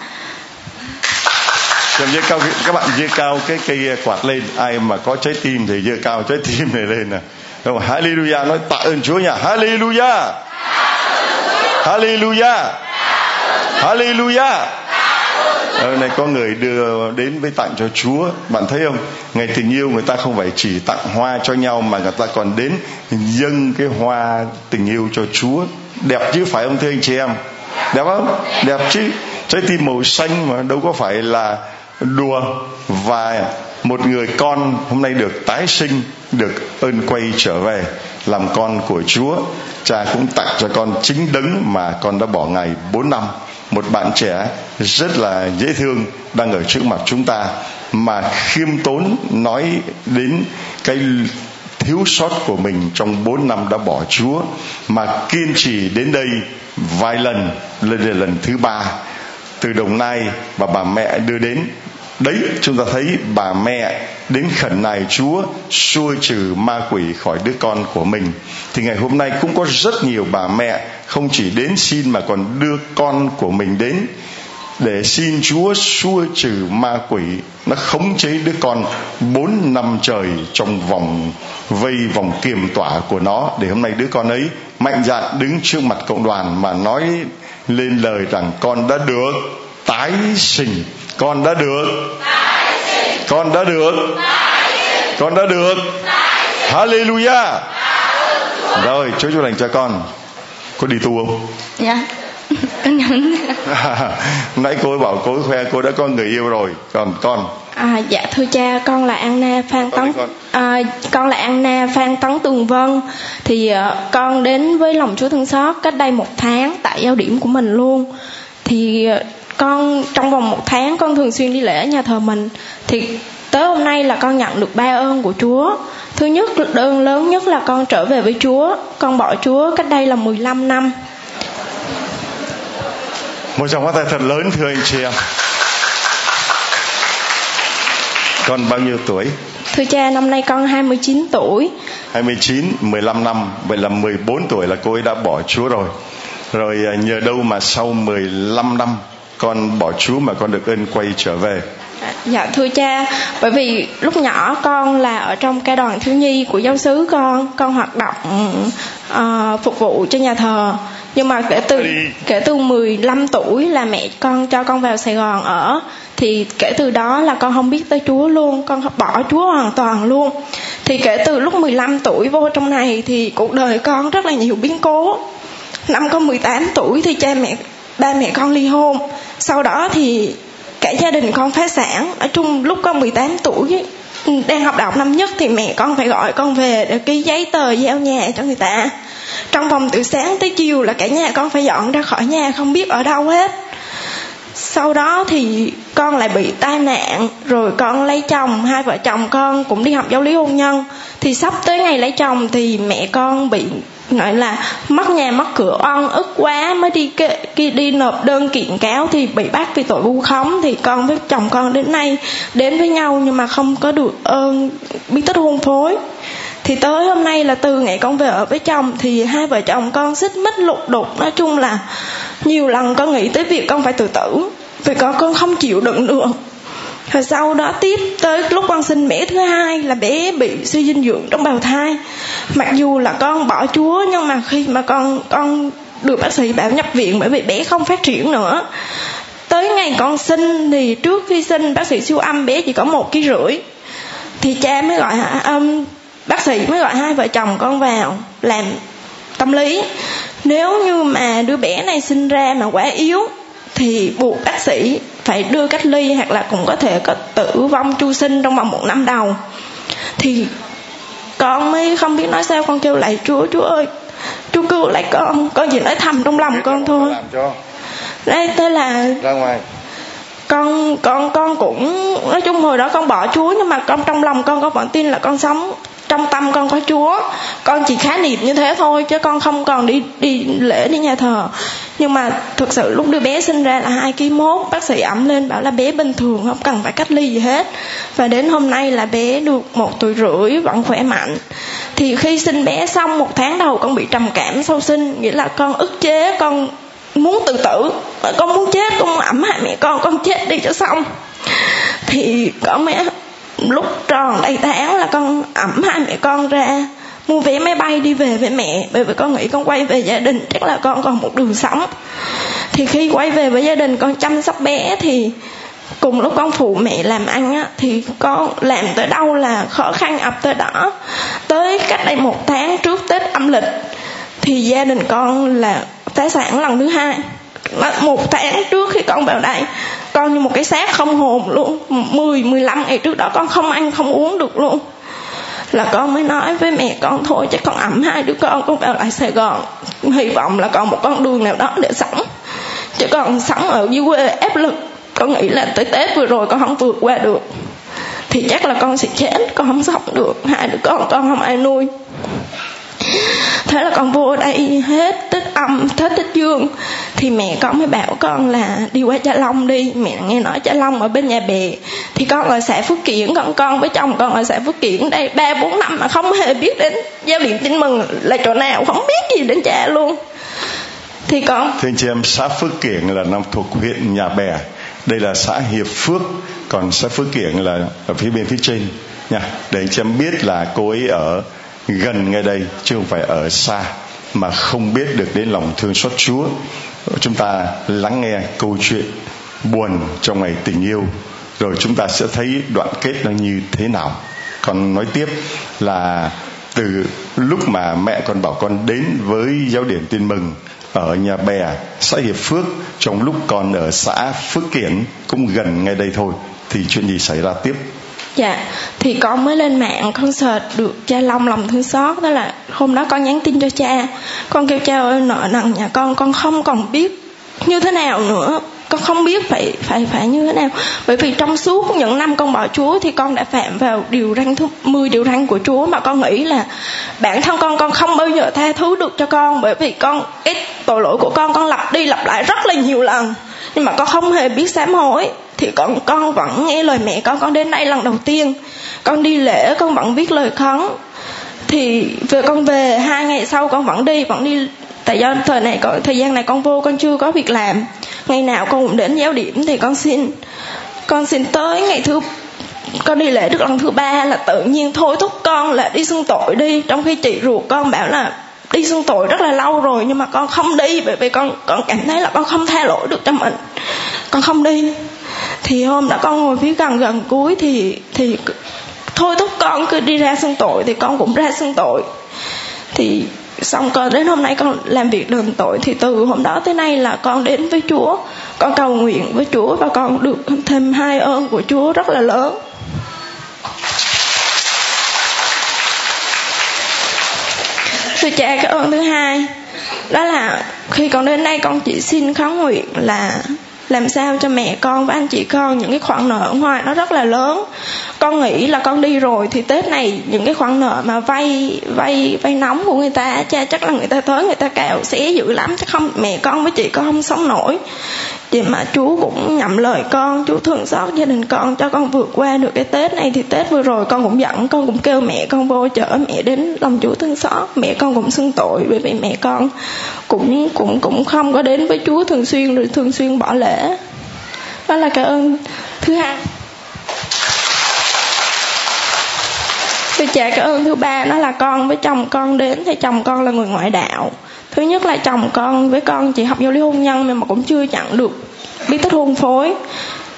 À. Dơ cao, các bạn dơ cao, cái cây quạt lên, ai mà có trái tim thì dơ cao trái tim này lên nè. Đúng Hallelujah, nói tạ ơn Chúa nha. Hallelujah. Hallelujah. Hallelujah. Ờ, hôm nay có người đưa đến với tặng cho Chúa, Bạn thấy không? Ngày tình yêu người ta không phải chỉ tặng hoa cho nhau Mà người ta còn đến dâng cái hoa tình yêu cho Chúa. Đẹp chứ phải không thưa anh chị em? Đẹp không? Đẹp chứ. Trái tim màu xanh mà đâu có phải là đùa Và một người con hôm nay được tái sinh, Được ơn quay trở về Làm con của Chúa. Cha cũng tặng cho con chính đấng mà con đã bỏ ngày 4 năm. Một bạn trẻ rất là dễ thương đang ở trước mặt chúng ta mà khiêm tốn nói đến cái thiếu sót của mình trong 4 năm đã bỏ Chúa, mà kiên trì đến đây vài lần, lên là lần thứ ba. Từ Đồng Nai và bà mẹ đưa đến, đấy, chúng ta thấy bà mẹ đến khẩn nài Chúa, xua trừ ma quỷ khỏi đứa con của mình. Thì ngày hôm nay cũng có rất nhiều bà mẹ không chỉ đến xin mà còn đưa con của mình đến để xin Chúa xua trừ ma quỷ. Nó khống chế đứa con bốn năm trời trong vòng, vây vòng kiềm tỏa của nó. Để hôm nay đứa con ấy mạnh dạn đứng trước mặt cộng đoàn mà nói lên lời rằng, con đã được tái sinh. Con đã được con đã được con đã được hallelujah. Rồi, chúa chúc lành cho con. Có đi tu không? Dạ con nhận nãy cô bảo cô khoe cô đã có người yêu rồi. Còn con? À, dạ thưa cha con là Anna Phan Tấn. à, con là Anna Phan Tấn Tường Vân. Thì uh, con đến với lòng Chúa thương xót cách đây một tháng tại giao điểm của mình luôn. Thì uh, con trong vòng một tháng con thường xuyên đi lễ ở nhà thờ mình. Thì tới hôm nay là con nhận được ba ơn của Chúa. Thứ nhất ơn lớn nhất là con trở về với Chúa. Con bỏ Chúa cách đây là 15 năm một dòng hoa tay thật lớn thưa anh chị em con bao nhiêu tuổi? Thưa cha, năm nay con 29 tuổi. 29, 15 năm. Vậy là 14 tuổi là cô ấy đã bỏ Chúa rồi. Rồi à, nhờ đâu mà sau 15 năm con bỏ Chúa mà con được ơn quay trở về? Dạ thưa cha, bởi vì lúc nhỏ con là ở trong ca đoàn thiếu nhi của giáo xứ con, con hoạt động uh, phục vụ cho nhà thờ. Nhưng mà kể từ kể từ 15 tuổi là mẹ con cho con vào Sài Gòn ở thì kể từ đó là con không biết tới Chúa luôn, con bỏ Chúa hoàn toàn luôn. Thì kể từ lúc 15 tuổi vô trong này thì cuộc đời con rất là nhiều biến cố. Năm con 18 tuổi thì cha mẹ ba mẹ con ly hôn sau đó thì cả gia đình con phá sản ở chung lúc con 18 tuổi đang học đại năm nhất thì mẹ con phải gọi con về để ký giấy tờ giao nhà cho người ta trong vòng từ sáng tới chiều là cả nhà con phải dọn ra khỏi nhà, không biết ở đâu hết. Sau đó thì con lại bị tai nạn, rồi con lấy chồng, hai vợ chồng con cũng đi học giáo lý hôn nhân. Thì sắp tới ngày lấy chồng thì mẹ con bị nói là, mất nhà, mất cửa, oan ức quá mới đi kia đi nộp đơn kiện cáo thì bị bắt vì tội vu khống. Thì con với chồng con đến nay đến với nhau nhưng mà không có được ơn, biết tích hôn phối thì tới hôm nay là từ ngày con về ở với chồng thì hai vợ chồng con xích mích lục đục. Nói chung là nhiều lần con nghĩ tới việc con phải tự tử vì con con không chịu đựng được. Rồi sau đó tiếp tới lúc con sinh bé thứ hai là bé bị suy dinh dưỡng trong bào thai. Mặc dù là con bỏ chúa nhưng mà khi mà con con được bác sĩ bảo nhập viện bởi vì bé không phát triển nữa. Tới ngày con sinh thì trước khi sinh bác sĩ siêu âm bé chỉ có một ký rưỡi. Thì cha mới gọi à, um, bác sĩ mới gọi hai vợ chồng con vào làm tâm lý. Nếu như mà đứa bé này sinh ra mà quá yếu thì buộc bác sĩ phải đưa cách ly hoặc là cũng có thể có tử vong chu sinh trong vòng một năm đầu. Thì con mới không biết nói sao con kêu lại chúa chúa ơi chúa cứu lại con. Con chỉ nói thầm trong lòng con thôi. đây tức là ra ngoài. con con con cũng nói chung hồi đó con bỏ chúa nhưng mà con trong lòng con có vẫn tin là con sống trong tâm con có chúa, con chỉ khá niệm như thế thôi, chứ con không còn đi đi lễ đi nhà thờ. Nhưng mà thực sự lúc đứa bé sinh ra là hai ký mốt, bác sĩ ẩm lên bảo là bé bình thường, không cần phải cách ly gì hết. Và đến hôm nay là bé được một tuổi rưỡi, vẫn khỏe mạnh. Thì khi sinh bé xong một tháng đầu, con bị trầm cảm sau sinh, nghĩa là con ức chế, con muốn tự tử. Con muốn chết, con muốn ẩm hại mẹ con con chết đi cho xong. Thì có mẹ lúc tròn đầy tháng là con ẩm hai mẹ con ra, mua vé máy bay đi về với mẹ, bởi vì con nghĩ con quay về gia đình chắc là con còn một đường sống. Thì khi quay về với gia đình con chăm sóc bé thì cùng lúc con phụ mẹ làm ăn á, thì con làm tới đâu là khó khăn ập tới đó. Tới cách đây một tháng trước tết âm lịch thì gia đình con là tái sản lần thứ hai. Một tháng trước khi con vào đây con như một cái xác không hồn luôn. 10, 15 ngày trước đó con không ăn không uống được luôn. Là con mới nói với mẹ con thôi chắc con ẩm hai đứa con con vào lại Sài Gòn. Hy vọng là còn một con đường nào đó để sống. Chứ còn sống ở dưới quê ép lực. Con nghĩ là tới Tết vừa rồi con không vượt qua được. Thì chắc là con sẽ chết con không sống được. Hai đứa con con không ai nuôi thế là con vô đây, hết tức âm, hết tích dương. Thì mẹ con mới bảo con là đi qua cha long đi. Mẹ nghe nói cha long ở bên nhà bè. Thì con ở xã phước kiển con con với chồng con ở xã phước kiển đây. Ba, bốn năm mà không hề biết đến giao điểm tin mừng là chỗ nào, không biết gì đến cha luôn. Thì con thưa chị em, xã phước kiển là nằm thuộc huyện nhà bè. Đây là xã hiệp phước, còn xã phước kiển là ở phía bên phía trên. Nha, để chị em biết là cô ấy ở gần ngay đây, chứ không phải ở xa, mà không biết được đến lòng thương xót Chúa. Chúng ta lắng nghe câu chuyện buồn trong ngày tình yêu, rồi chúng ta sẽ thấy đoạn kết nó như thế nào. Còn nói tiếp là từ lúc mà mẹ con bảo con đến với giáo điểm tin mừng ở nhà bè xã hiệp phước, trong lúc còn ở xã phước kiển, cũng gần ngay đây thôi, thì chuyện gì xảy ra tiếp dạ thì con mới lên mạng con search được cha long lòng thương xót đó là hôm đó con nhắn tin cho cha. Con kêu cha ơi, nợ nần nhà con con không còn biết như thế nào nữa. Con không biết phải phải phải như thế nào. Bởi vì trong suốt những năm con bỏ Chúa thì con đã phạm vào điều răn thứ 10 điều răn của Chúa mà con nghĩ là bản thân con con không bao giờ tha thứ được cho con. Bởi vì con cái tội lỗi của con con lặp đi lặp lại rất là nhiều lần. Nhưng mà con không hề biết sám hối thì con con vẫn nghe lời mẹ con con đến đây lần đầu tiên. Con đi lễ, con vẫn viết lời khấn. Thì về con về, hai ngày sau con vẫn đi vẫn đi. Tại do thời này có, thời gian này con vô, con chưa có việc làm. Ngày nào con cũng đến giáo điểm thì con xin con xin tới ngày thứ, con đi lễ được lần thứ ba là tự nhiên thôi thúc con là đi xưng tội đi. Trong khi chị ruột con bảo là đi xưng tội rất là lâu rồi nhưng mà con không đi, bởi vì con con cảm thấy là con không tha lỗi được cho mình. Con không đi thì hôm đó con ngồi phía gần gần cuối thì thì thôi thúc con cứ đi ra sân tội thì con cũng ra sân tội. Thì xong con đến hôm nay con làm việc đền tội thì từ hôm đó tới nay là con đến với Chúa, con cầu nguyện với Chúa và con được thêm hai ơn của Chúa rất là lớn. Thưa cha cái ơn thứ hai, đó là khi con đến đây con chỉ xin khấn nguyện là làm sao cho mẹ con và anh chị con những cái khoản nợ ở ngoài nó rất là lớn? Con nghĩ là con đi rồi thì tết này những cái khoản nợ mà vay vay vay nóng của người ta, cha, chắc là người ta tới người ta cào xé dữ lắm, chắc không, mẹ con với chị con không sống nổi vậy mà chú cũng nhậm lời con chú thương xót gia đình con, cho con vượt qua được cái tết này. Thì tết vừa rồi con cũng giận, con cũng kêu mẹ con vô chở mẹ đến lòng chú thương xót. Mẹ con cũng xưng tội bởi vì mẹ con cũng cũng cũng không có đến với chú thường xuyên, rồi thường xuyên bỏ lễ. Đó là cảm ơn thứ hai. Tôi trả cảm ơn thứ ba nó là con với chồng con đến, thì chồng con là người ngoại đạo thứ nhất là chồng con với con chỉ học giáo lý hôn nhân mà cũng chưa chặn được biết tích hôn phối.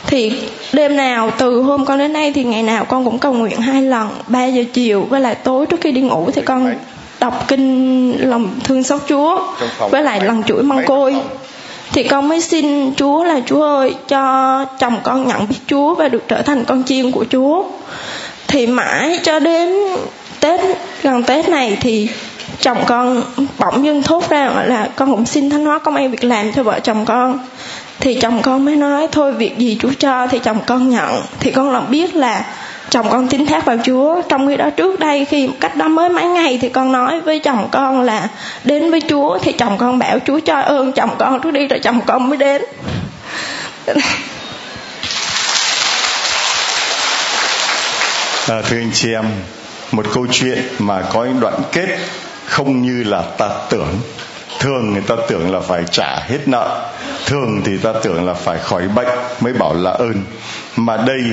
Thì đêm nào từ hôm con đến nay thì ngày nào con cũng cầu nguyện hai lần 3 giờ chiều với lại tối trước khi đi ngủ thì con đọc kinh lòng thương xót Chúa với lại lần chuỗi măng côi. thì con mới xin Chúa là Chúa ơi cho chồng con nhận biết Chúa và được trở thành con chiên của Chúa. Thì mãi cho đến Tết gần Tết này thì chồng con bỗng dưng thốt ra là con cũng xin thánh hóa công an việc làm cho vợ chồng con. Thì chồng con mới nói thôi việc gì chúa cho thì chồng con nhận. Thì con làm biết là chồng con tín thác vào Chúa. Trong khi đó trước đây khi cách đó mới mấy ngày thì con nói với chồng con là đến với Chúa thì chồng con bảo Chúa cho ơn chồng con trước đi rồi chồng con mới đến. À, thưa anh chị em một câu chuyện mà có đoạn kết không như là ta tưởng. Thường người ta tưởng là phải trả hết nợ. Thường thì ta tưởng là phải khỏi bệnh mới bảo là ơn. Mà đây,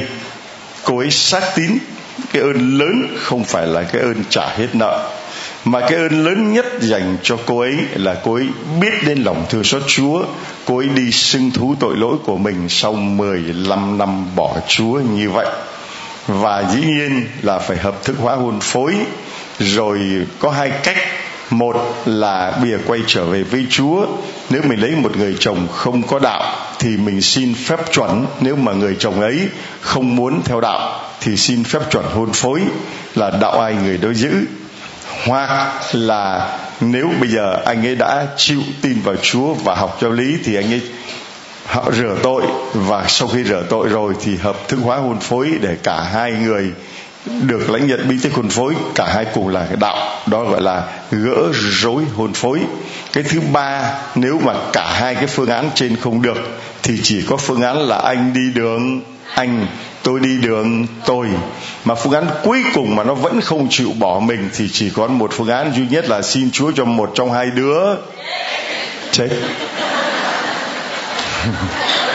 cô ấy xác tín cái ơn lớn không phải là cái ơn trả hết nợ. Mà cái ơn lớn nhất dành cho cô ấy là cô ấy biết đến lòng thương xót Chúa. Cô ấy đi xưng thú tội lỗi của mình sau 15 năm bỏ Chúa như vậy. Và dĩ nhiên là phải hợp thức hóa hôn phối rồi có hai cách. Một là bìa quay trở về với chúa. Nếu mình lấy một người chồng không có đạo thì mình xin phép chuẩn. Nếu mà người chồng ấy không muốn theo đạo thì xin phép chuẩn hôn phối, là đạo ai người đó giữ. Hoặc là nếu bây giờ anh ấy đã chịu tin vào chúa và học giáo lý thì anh ấy họ rửa tội và sau khi rửa tội rồi thì hợp thức hóa hôn phối để cả hai người được lãnh nhận bí tích hôn phối, cả hai cùng là đạo, đó gọi là gỡ rối hôn phối. Cái thứ ba, nếu mà cả hai cái phương án trên không được, thì chỉ có phương án là anh đi đường, anh, tôi đi đường, tôi. Mà phương án cuối cùng mà nó vẫn không chịu bỏ mình, thì chỉ có một phương án duy nhất là xin chúa cho một trong hai đứa. Chết.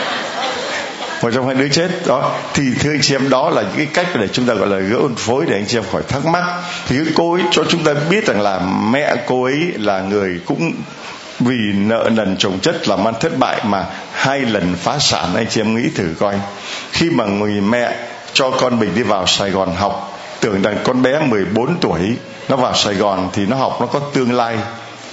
một trong hai đứa chết. Đó. Thì thưa anh chị em, đó là những cái cách để chúng ta, gọi là, gỡ hôn phối để anh chị em khỏi thắc mắc. Thì cái cô ấy cho chúng ta biết rằng là mẹ cô ấy là người cũng vì nợ nần chồng chất làm ăn thất bại mà hai lần phá sản. Anh chị em nghĩ thử coi. Khi mà người mẹ cho con mình đi vào Sài Gòn học, tưởng rằng con bé 14 tuổi nó vào Sài Gòn thì nó học nó có tương lai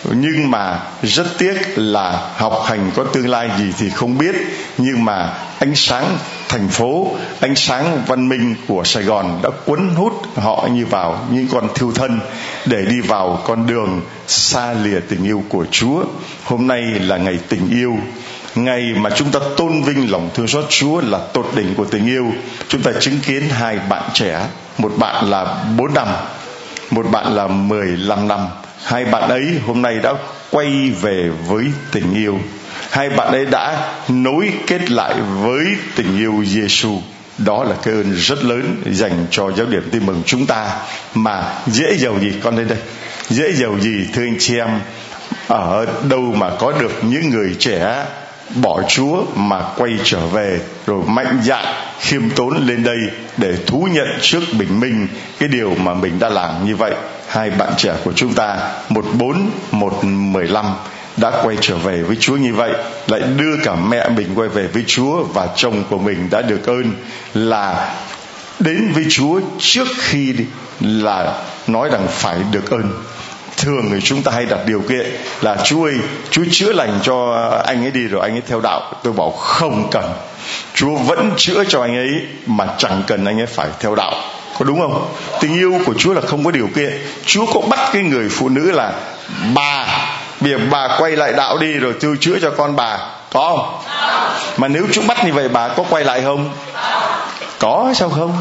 nhưng mà rất tiếc là học hành có tương lai gì thì không biết. Nhưng mà ánh sáng thành phố, ánh sáng văn minh của sài gòn đã cuốn hút họ như vào những con thiêu thân để đi vào con đường xa lìa tình yêu của chúa. Hôm nay là ngày tình yêu. Ngày mà chúng ta tôn vinh lòng thương xót Chúa là tột đỉnh của tình yêu. Chúng ta chứng kiến hai bạn trẻ. Một bạn là 4 năm, một bạn là 15 năm hai bạn ấy hôm nay đã quay về với tình yêu. Hai bạn ấy đã nối kết lại với tình yêu Giêsu đó là cái ơn rất lớn dành cho giáo điểm tin mừng chúng ta. Mà dễ giàu gì con lên đây? Dễ giàu gì, thưa anh chị em? Ở đâu mà có được những người trẻ bỏ Chúa mà quay trở về, rồi mạnh dạn khiêm tốn lên đây để thú nhận trước bình minh cái điều mà mình đã làm như vậy. Hai bạn trẻ của chúng ta, một bốn, một mười lăm, đã quay trở về với Chúa như vậy, lại đưa cả mẹ mình quay về với Chúa và chồng của mình đã được ơn là đến với Chúa trước khi là nói rằng phải được ơn thường thì chúng ta hay đặt điều kiện là, Chúa ơi, Chúa chữa lành cho anh ấy đi rồi anh ấy theo đạo. Tôi bảo, không cần. Chúa vẫn chữa cho anh ấy mà chẳng cần anh ấy phải theo đạo. Có đúng không? Tình yêu của Chúa là không có điều kiện. Chúa có bắt cái người phụ nữ là, bà bây giờ bà quay lại đạo đi rồi tôi chữa cho con bà. Có không? Mà nếu chúng bắt như vậy, bà có quay lại không? Có, sao không?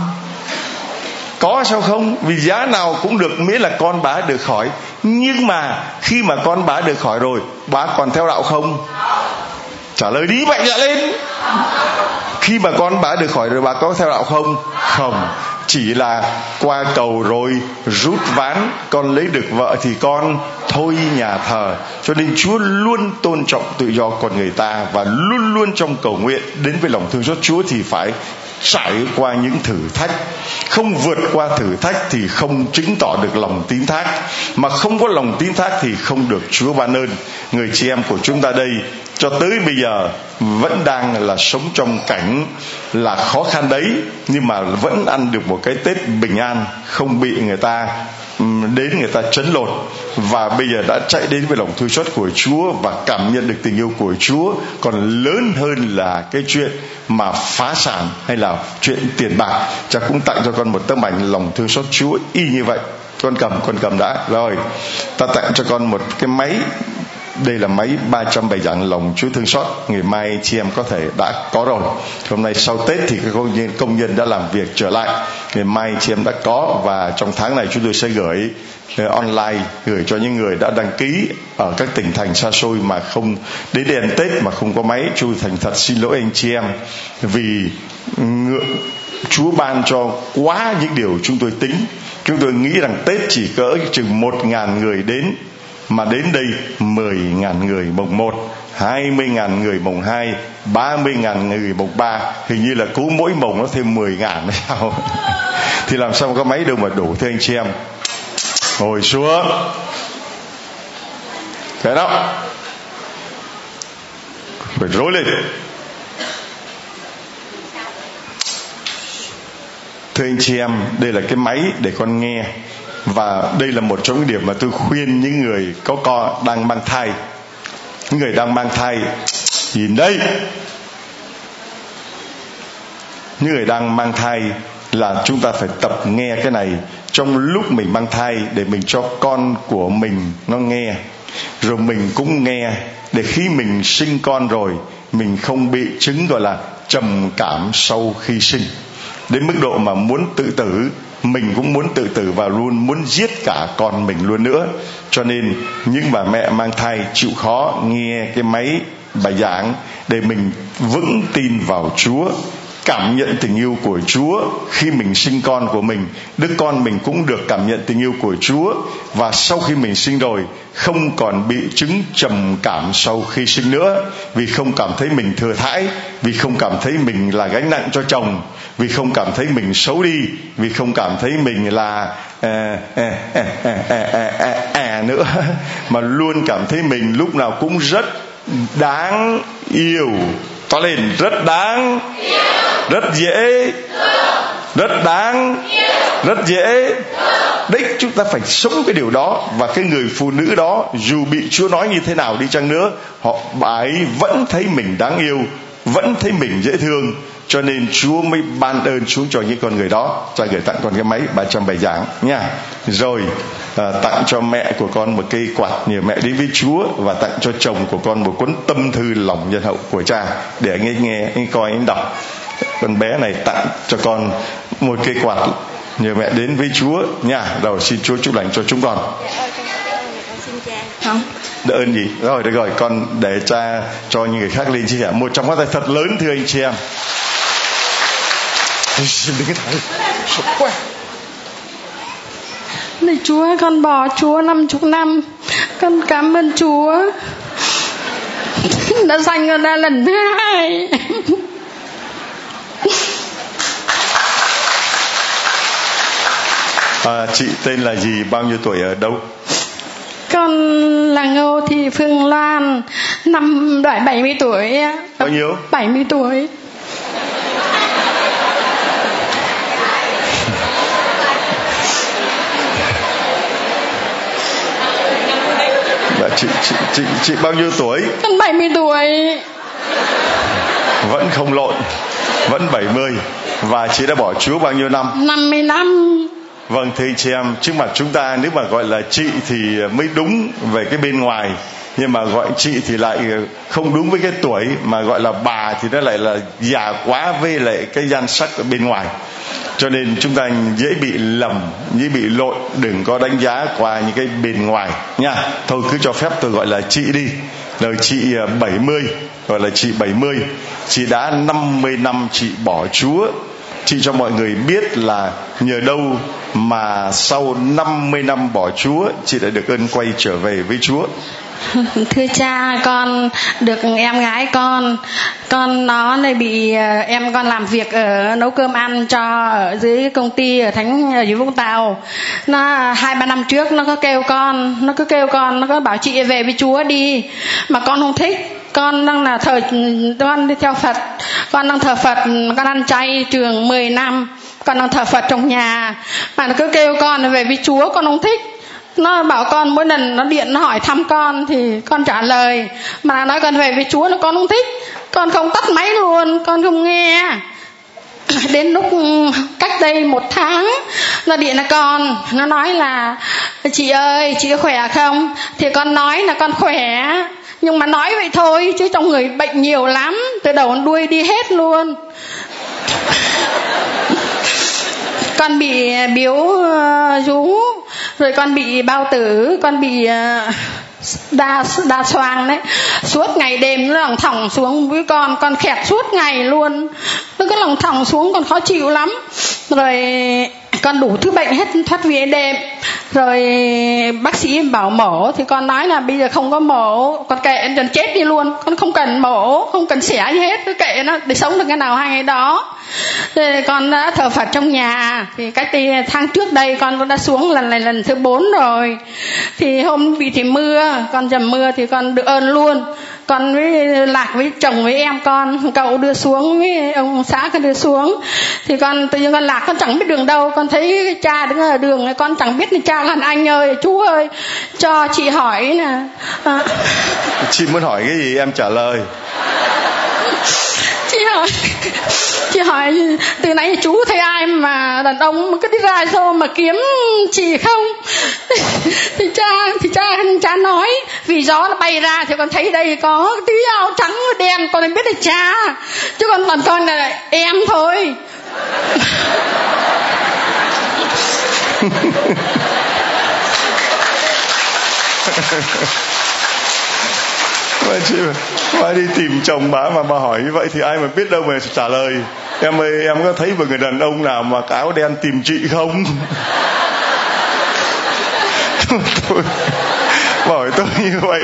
Có sao không? Vì giá nào cũng được, miễn là con bà được khỏi. Nhưng mà khi mà con bà được khỏi rồi, bà còn theo đạo không? Trả lời đi mạnh dạn lên. Khi mà con bà được khỏi rồi, bà có theo đạo không? Không. Chỉ là qua cầu rồi, rút ván, con lấy được vợ thì con thôi nhà thờ. Cho nên chúa luôn tôn trọng tự do con người ta và luôn luôn trong cầu nguyện đến với lòng thương xót. Chúa thì phải trải qua những thử thách. Không vượt qua thử thách thì không chứng tỏ được lòng tín thác. Mà không có lòng tín thác thì không được chúa ban ơn. Người chị em của chúng ta đây, cho tới bây giờ vẫn đang là sống trong cảnh là khó khăn đấy, nhưng mà vẫn ăn được một cái tết bình an, không bị người ta đến người ta chấn lột và bây giờ đã chạy đến với lòng thương xót của Chúa và cảm nhận được tình yêu của Chúa, còn lớn hơn là cái chuyện mà phá sản hay là chuyện tiền bạc. Cha cũng tặng cho con một tấm ảnh lòng thương xót Chúa y như vậy. Con cầm con cầm đã. Rồi, ta tặng cho con một cái máy. Đây là máy 307 dạng lòng Chúa thương xót. Ngày mai chị em có thể đã có rồi. Hôm nay sau Tết thì các công nhân công nhân đã làm việc trở lại. Ngày mai chị em đã có và trong tháng này chúng tôi sẽ gửi Ờ, online gửi cho những người đã đăng ký ở các tỉnh thành xa xôi mà không đến đèn Tết mà không có máy. Chú thành thật xin lỗi anh chị em vì ngựa, Chúa ban cho quá những điều chúng tôi tính. Chúng tôi nghĩ rằng Tết chỉ cỡ chừng một ngàn người đến mà đến đây 10.000 người mùng 1 20.000 người mùng 2 30.000 người mùng 3 Hình như là cứ mỗi mùng nó thêm 10.000 hay sao? Thì làm sao có máy đâu mà đủ thưa anh chị em. Ngồi xuống. Thế đó. Phải rối lên. Thưa anh chị em, Đây là cái máy để con nghe. Và đây là một trong những điểm mà tôi khuyên những người có con đang mang thai. Những người đang mang thai, nhìn đây. Những người đang mang thai là chúng ta phải tập nghe cái này trong lúc mình mang thai để mình cho con của mình nó nghe. Rồi mình cũng nghe để khi mình sinh con rồi, mình không bị chứng gọi là trầm cảm sau khi sinh. Đến mức độ mà muốn tự tử, mình cũng muốn tự tử và luôn muốn giết cả con mình luôn nữa. Cho nên những bà mẹ mang thai chịu khó nghe cái máy, bài giảng để mình vững tin vào chúa cảm nhận tình yêu của Chúa khi mình sinh con của mình, đứa con mình cũng được cảm nhận tình yêu của Chúa và sau khi mình sinh rồi không còn bị chứng trầm cảm sau khi sinh nữa. Vì không cảm thấy mình thừa thãi, vì không cảm thấy mình là gánh nặng cho chồng, vì không cảm thấy mình xấu đi, vì không cảm thấy mình là à, à, à, à, à, à, à nữa. Mà luôn cảm thấy mình lúc nào cũng rất đáng yêu. To lên rất đáng rất dễ. Rất đáng. Rất dễ. Đấy chúng ta phải sống cái điều đó. Và cái người phụ nữ đó dù bị chúa nói như thế nào đi chăng nữa họ bà ấy vẫn thấy mình đáng yêu vẫn thấy mình dễ thương. Cho nên Chúa mới ban ơn xuống cho những con người đó. Cho gửi tặng con cái máy 307 giảng nha. Rồi à, tặng cho mẹ của con một cây quạt nhờ mẹ đến với Chúa và tặng cho chồng của con một cuốn tâm thư lòng nhân hậu của cha để anh ấy nghe anh coi anh đọc con bé này tặng cho con một cây quạt. Nhờ mẹ đến với Chúa nha. Đầu xin Chúa chúc lành cho chúng con. Không. Đỡ ơn gì? Rồi được rồi. Con để cha cho những người khác lên chia sẻ một trong các tay thật lớn thưa anh chị em. Đừng cái thằng sợ quá. Này Chúa con bỏ Chúa năm chục năm. Con cảm ơn Chúa. Đã sanh con ra lần thứ hai à, Chị tên là gì? Bao nhiêu tuổi ở đâu? Con là Ngô Thị Phương Loan Năm loại 70 tuổi Bao nhiêu? 70 tuổi. Chị chị chị chị bao nhiêu tuổi? Con 70 tuổi. Vẫn không lộn, vẫn 70 và chị đã bỏ Chúa bao nhiêu năm? 50 năm. Vâng thưa chị em, trước mặt chúng ta nếu mà gọi là chị thì mới đúng về cái bên ngoài nhưng mà gọi chị thì lại không đúng với cái tuổi mà gọi là bà thì nó lại là già quá với lại cái gian sắc ở bên ngoài cho nên chúng ta dễ bị lầm dễ bị lộn đừng có đánh giá qua những cái bên ngoài nha thôi cứ cho phép tôi gọi là chị đi rồi chị 70 à, gọi là chị 70 chị đã 50 năm chị bỏ Chúa. Chị cho mọi người biết là nhờ đâu mà sau 50 năm bỏ Chúa, chị đã được ơn quay trở về với Chúa. Thưa cha, con được em gái con. Con nó này bị ờ, em con làm việc ở nấu cơm ăn cho ở dưới công ty ở thánh ở dưới vũng tàu. Nó, hai ba năm trước nó có kêu con, nó cứ kêu con, nó có bảo chị về với chúa đi. Mà con không thích con đang là thờ con đi theo phật. Con đang thờ phật, con ăn chay trường 10 năm. Con đang thờ phật trong nhà. Mà nó cứ kêu con về với chúa, con không thích. Nó bảo con mỗi lần nó điện, nó hỏi thăm con thì con trả lời. Mà nói con về với chúa, nó con không thích. Con không tắt máy luôn, con không nghe. Đến lúc cách đây một tháng, nó điện là con. Nó nói là, chị ơi, chị có khỏe không? Thì con nói là con khỏe nhưng mà nói vậy thôi, chứ trong người bệnh nhiều lắm, từ đầu đến đuôi đi hết luôn. Con bị à, biếu à, rú, rồi con bị bao tử, con bị à, đa đa xoang đấy. Suốt ngày đêm nó lòng thỏng xuống với con con khẹt suốt ngày luôn. Nó cứ lòng thỏng xuống còn khó chịu lắm. Rồi con đủ thứ bệnh hết, thoát vía đêm rồi bác sĩ bảo mổ, thì con nói là bây giờ không có mổ. Con kệ dần chết đi luôn. Con không cần mổ, không cần xẻ gì hết. Cứ kệ nó, để sống được cái nào hay ngày đó. Thì con đã thờ phật trong nhà. Thì cách đây tháng trước đây con đã xuống lần này lần thứ bốn rồi. Thì hôm bị thì mưa, con dầm mưa thì con được ơn luôn con với lạc với chồng với em con, cậu đưa xuống với ông xã con đưa xuống. Thì con, tự nhiên con lạc con chẳng biết đường đâu, con thấy cha đứng ở đường này, con chẳng biết là cha là anh ơi, chú ơi, cho chị hỏi nè. À. chị muốn hỏi cái gì em trả lời? Rồi hỏi chị hỏi, từ nãy chú thấy ai mà đàn ông cứ đi ra xô mà kiếm chị không? Thì cha thì cha cha nói, vì gió nó bay ra thì con thấy đây có tí áo trắng đen, con biết là cha. Chứ còn còn con là em thôi. mà chị bà đi tìm chồng bà mà bà hỏi như vậy thì ai mà biết đâu mà trả lời. Em ơi, em có thấy một người đàn ông nào mà cái áo đen tìm chị không? Tôi hỏi tôi như vậy.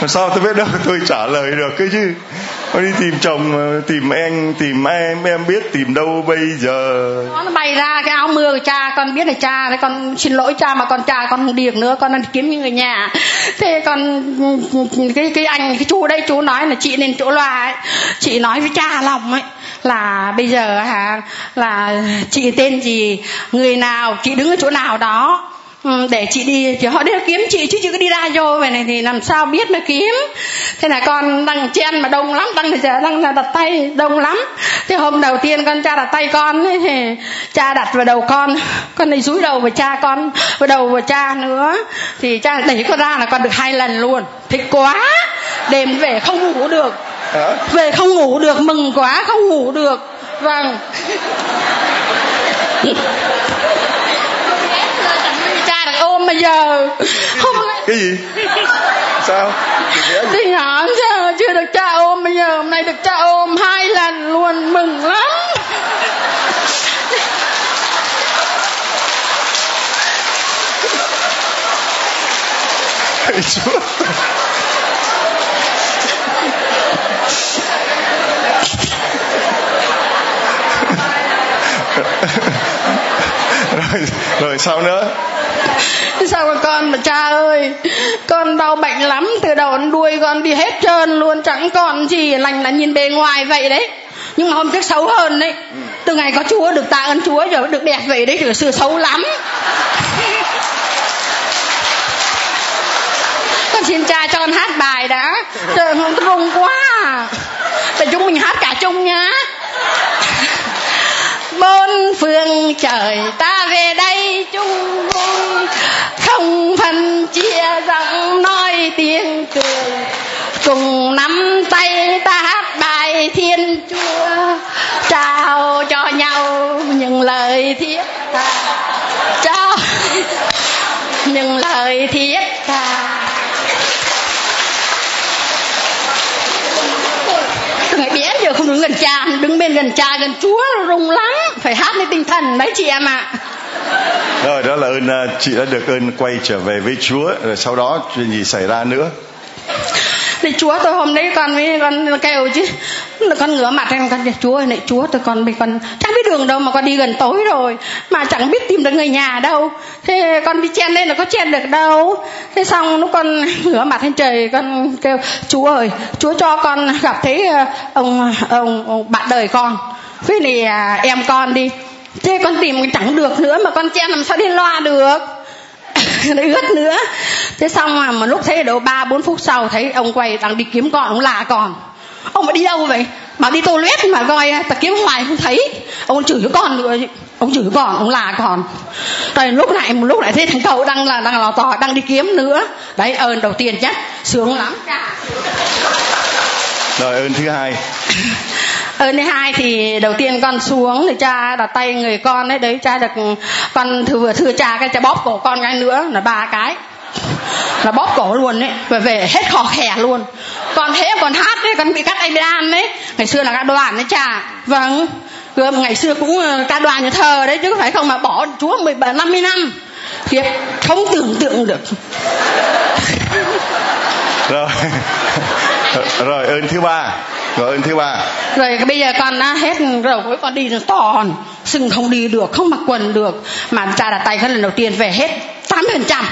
Làm sao tôi biết đâu tôi trả lời được cái chứ? Con đi tìm chồng ờ, tìm em tìm em em biết tìm đâu bây giờ? Nó bay ra cái áo mưa của cha, con biết là cha đấy con xin lỗi cha, mà con cha con không điền nữa, con đang kiếm những người nhà. Thế con, cái cái anh, cái chú đây chú nói là chị nên chỗ loa ấy. Chị nói với cha lòng ấy, là bây giờ hả, là chị tên gì, người nào, chị đứng ở chỗ nào đó để chị đi thì họ đi kiếm chị chứ chị cứ đi ra vô. Vậy này thì làm sao biết mà kiếm? Thế là con đang chen mà đông lắm đang giờ đang là đặt tay đông lắm. Thế hôm đầu tiên con cha đặt tay con ấy, thì cha đặt vào đầu con. Con này dúi đầu vào cha con vào đầu vào cha nữa. Thì cha đẩy con ra là con được hai lần luôn. Thích quá! Đêm về không ngủ được. Về không ngủ được mừng quá không ngủ được. Vâng bây giờ. Không cái gì? Sao? Thì nhỏ giờ chưa được cha ôm bây giờ hôm nay được cha ôm hai lần luôn mừng lắm. Thầy Chúa. Rồi rồi sao nữa sao mà con mà, cha ơi? Con đau bệnh lắm, từ đầu đến đuôi con đi hết trơn luôn. Chẳng còn gì lành là nhìn bề ngoài vậy đấy. Nhưng mà hôm trước xấu hơn đấy. Từ ngày có chúa, được tạ ơn chúa, giờ được đẹp vậy đấy thì xưa xấu lắm. Con xin cha cho con hát bài đã. Trời không rung quá. Để chúng mình hát cả chung nhá bốn phương trời ta về đây chung vui. Không phân chia giọng nói tiếng cười. Cùng nắm tay ta hát bài thiên chúa. Trao cho nhau những lời thiết tha. Trao những lời thiết tha. Gần cha, đứng bên gần cha gần chúa rung lắm. Phải hát lên tinh thần đấy chị em ạ. Rồi, đó là ơn à, chị đã được ơn quay trở về với chúa, rồi sau đó chuyện gì xảy ra nữa? Thì chúa tôi hôm đấy con mới con kêu chứ. Con ngửa mặt em con chúa ơi này chúa tôi con bị con chẳng biết đường đâu mà con đi gần tối rồi mà chẳng biết tìm được người nhà đâu. Thế con đi chen lên là có chen được đâu. Thế xong lúc con ngửa mặt lên trời con kêu chúa ơi chúa cho con gặp thấy ờ, ông ông, ông bạn đời con. Với này à, em con đi. Thế con tìm chẳng được nữa mà con chen làm sao đi loa được. nó ướt nữa. Thế xong mà một lúc thấy độ ba bốn phút sau thấy ông quay đang đi kiếm con ông là còn ông mà đi đâu vậy? Bảo đi toilet mà coi ta kiếm hoài không thấy. Ông chửi với con nữa. Ông chửi con ông là còn rồi lúc này một lúc lại thấy thằng cậu đang là đang lò tò đang đi kiếm nữa. Đấy ơn đầu tiên chắc sướng lắm. Rồi ơn thứ hai ơn thứ hai thì đầu tiên con xuống thì cha đặt tay người con đấy đấy, cha được, con thừa, vừa thưa cha cái, cha bóp cổ con cái nữa, là ba cái. Là bóp cổ luôn đấy và về hết khó khè luôn. Còn thế còn hát đấy con bị cắt tay đan đấy ngày xưa là ca đoàn đấy cha. Vâng. Ngày xưa cũng ờ, ca đoàn nhà thờ đấy chứ, phải không mà bỏ chúa mười bảy, năm mươi năm. Thiệt không tưởng tượng được. Rồi. Rồi, ơn thứ ba rồi thứ ba. Rồi bây giờ con đã hết rồi cuối con đi tòn sưng không đi được không mặc quần được. Mà cha đặt tay cái lần đầu tiên về hết tám phần trăm.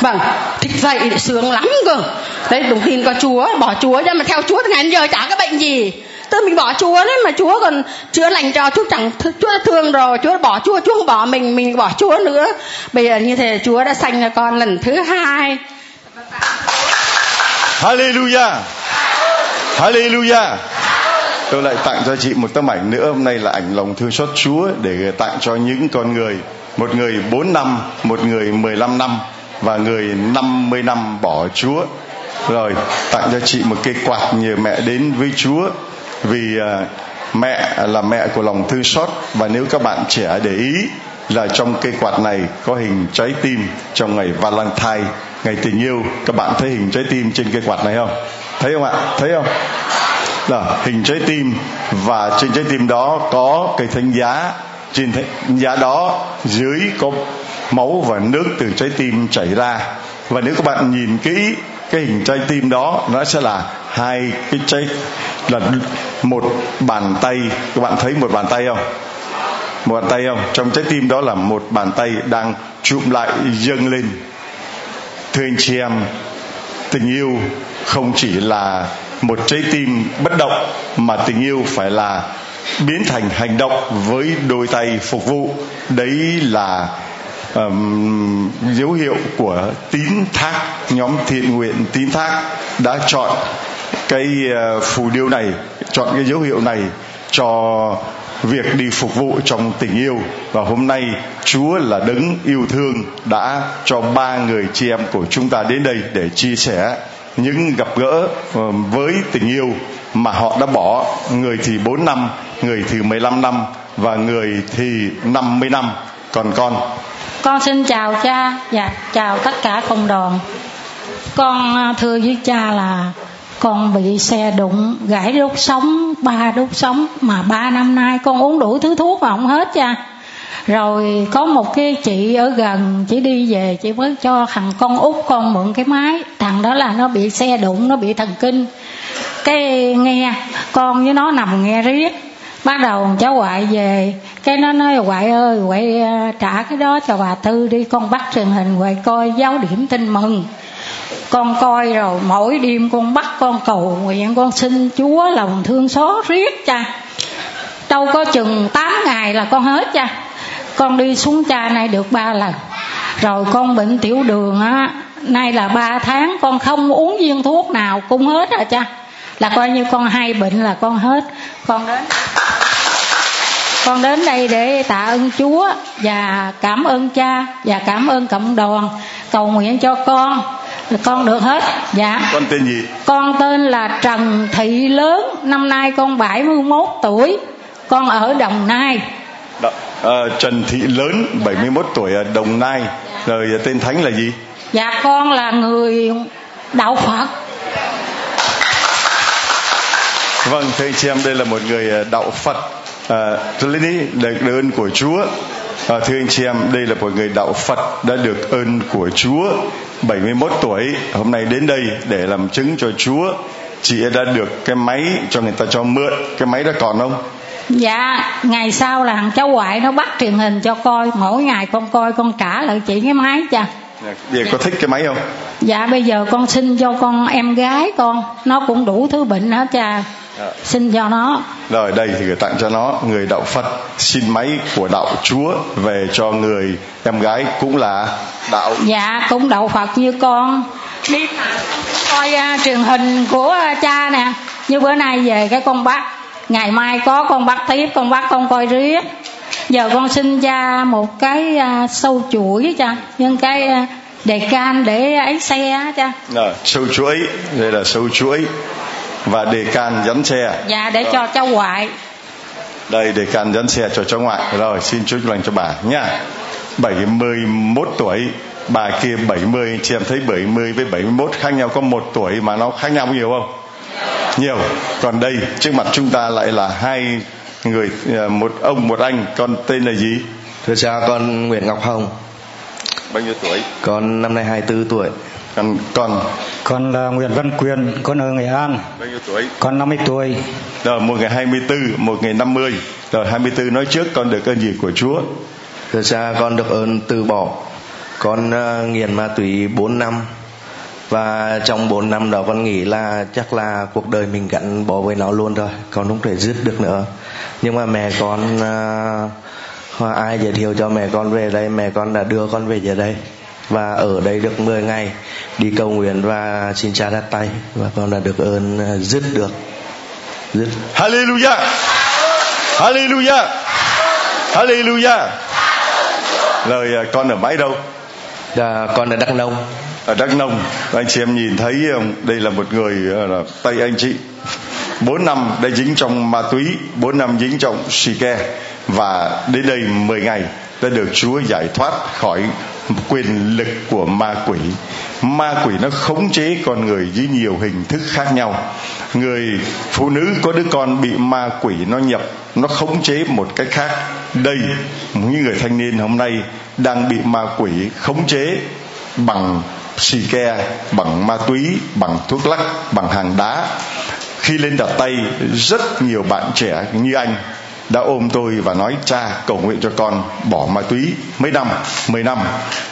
Vâng thích dậy sướng lắm cơ. Đấy đúng tin có chúa bỏ chúa ra mà theo chúa từ ngày đến giờ chả có bệnh gì. Tức mình bỏ chúa đấy mà chúa còn chữa lành cho chúa chẳng chúa đã thương rồi chúa bỏ chúa chúa không bỏ mình mình bỏ chúa nữa. Bây giờ như thế chúa đã sanh cho con lần thứ hai. Hallelujah Hallelujah. Tôi lại tặng cho chị một tấm ảnh nữa. Hôm nay là ảnh lòng thương xót Chúa Để tặng cho những con người Một người 4 năm Một người 15 năm Và người 50 năm bỏ Chúa. Rồi tặng cho chị một cây quạt Nhờ mẹ đến với Chúa Vì uh, mẹ là mẹ của lòng thương xót. Và nếu các bạn trẻ để ý là trong cây quạt này có hình trái tim trong ngày Valentine ngày tình yêu các bạn thấy hình trái tim trên cây quạt này không? Thấy không ạ? Thấy không? Là hình trái tim. Và trên trái tim đó có cây thánh giá. Trên thánh giá đó, dưới có máu và nước từ trái tim chảy ra. Và nếu các bạn nhìn kỹ, cái hình trái tim đó, nó sẽ là hai cái trái, là một bàn tay. Các bạn thấy một bàn tay không? Một bàn tay không? Trong trái tim đó là một bàn tay đang chụm lại, dâng lên. Thưa anh chị em, tình yêu không chỉ là một trái tim bất động mà tình yêu phải là biến thành hành động với đôi tay phục vụ. Đấy là um, dấu hiệu của tín thác nhóm thiện nguyện tín thác đã chọn cái uh, phù điêu này chọn cái dấu hiệu này cho việc đi phục vụ trong tình yêu. Và hôm nay Chúa là đấng yêu thương đã cho ba người chị em của chúng ta đến đây để chia sẻ những gặp gỡ ờ, với tình yêu mà họ đã bỏ người thì 4 năm, người thì 15 năm và người thì 50 năm. Còn con? Con xin chào cha và chào tất cả cộng đoàn. Con ờ, thưa với cha là con bị xe đụng gãy đốt sống ba đốt sống mà ba năm nay con uống đủ thứ thuốc mà không hết cha rồi có một cái chị ở gần, chị đi về, chị mới cho thằng con út con mượn cái máy. Thằng đó là nó bị xe đụng, nó bị thần kinh. Cái nghe, con với nó nằm nghe riết. Bắt đầu cháu ngoại về. Cái nó nói, ngoại ơi, ngoại à, trả cái đó cho bà tư đi, con bắt truyền hình, ngoại coi giáo điểm tin mừng. Con coi rồi, mỗi đêm con bắt con cầu nguyện, con xin chúa lòng thương xót riết cha. Đâu có chừng 8 ngày là con hết cha con đi xuống cha này được ba lần. Rồi con bệnh tiểu đường á nay là ba tháng con không uống viên thuốc nào cũng hết rồi cha. Là coi như con hai bệnh là con hết. Con đến con đến đây để tạ ơn Chúa và cảm ơn cha và cảm ơn cộng đoàn. Cầu nguyện cho con con được hết. Dạ. Con tên gì? Con tên là trần thị lớn năm nay con 71 tuổi. Con ở đồng nai Đ- à, trần thị lớn 71 tuổi ở đồng nai. Rồi tên thánh là gì? Dạ con là người đạo phật. Vâng thưa anh chị em đây là một người ờ, đạo phật. À, Lenny được ơn của Chúa. À, thưa anh chị em đây là một người đạo Phật đã được ơn của Chúa. 71 tuổi hôm nay đến đây để làm chứng cho Chúa. Chị đã được cái máy cho người ta cho mượn. Cái máy đó còn không dạ ngày sau là thằng cháu ngoại nó bắt truyền hình cho coi mỗi ngày con coi con trả lại chị cái máy cha Vậy có thích cái máy không? Dạ bây giờ con xin cho con em gái con Nó cũng đủ thứ bệnh hết cha. À. Xin cho nó. Rồi đây thì gửi tặng cho nó Người đạo Phật. Xin máy của đạo Chúa Về cho người em gái cũng là đạo. Dạ cũng đạo Phật như con. Đi coi uh, truyền hình của uh, cha nè. Như bữa nay về cái con bắt Ngày mai có con bắt tiếp Con bắt con coi riết giờ con xin cha một cái uh, sâu chuỗi cha. Nhưng cái uh, đề can để ấy xe cha. À, sâu chuỗi đây là sâu chuỗi. Và đề can dẫn xe. Dạ để rồi. cho cháu ngoại. Đây đề can dẫn xe cho cháu ngoại. Rồi xin chúc lành cho bà nha. 71 tuổi. Bà kia 70 chị em thấy 70 với 71 khác nhau. Có một tuổi mà nó khác nhau nhiều không nhiều. Còn đây trước mặt chúng ta lại là hai người à, một ông một anh con tên là gì? Thưa cha con Nguyễn Ngọc Hồng. Bao nhiêu tuổi? Con năm nay 24 tuổi. Con con? Con là Nguyễn Văn Quyền con ở Nghệ An. Bao nhiêu tuổi? Con 50 tuổi. Rồi một ngày 24 một ngày 50 rồi 24 nói trước con được ơn gì của Chúa? Thưa cha con được ơn từ bỏ. Con uh, nghiện ma túy 4 năm và trong 4 năm đó con nghĩ là chắc là cuộc đời mình gắn bó với nó luôn rồi con không thể dứt được nữa. Nhưng mà mẹ con uh, ai giới thiệu cho mẹ con về đây mẹ con đã đưa con về dưới đây. Và ở đây được 10 ngày đi cầu nguyện và xin cha đặt tay. Và con đã được ơn uh, dứt được. Dứt. Hallelujah. Hallelujah. Hallelujah. Lời uh, con ở bãi đâu? Dạ con ở đắk nông Ờ, ở đắk nông, anh chị em nhìn thấy đây là một người ờ, là Tây anh chị. Bốn năm đã dính trong ma túy, bốn năm dính trong xì ke, và đến đây 10 ngày đã được Chúa giải thoát khỏi quyền lực của ma quỷ. Ma quỷ nó khống chế con người dưới nhiều hình thức khác nhau. Người phụ nữ có đứa con bị ma quỷ nó nhập, nó khống chế một cách khác. Đây, những người thanh niên hôm nay đang bị ma quỷ khống chế bằng xì ke bằng ma túy, bằng thuốc lắc, bằng hàng đá. Khi lên đặt tay, rất nhiều bạn trẻ như anh đã ôm tôi và nói, cha, cầu nguyện cho con bỏ ma túy mấy năm 10 năm.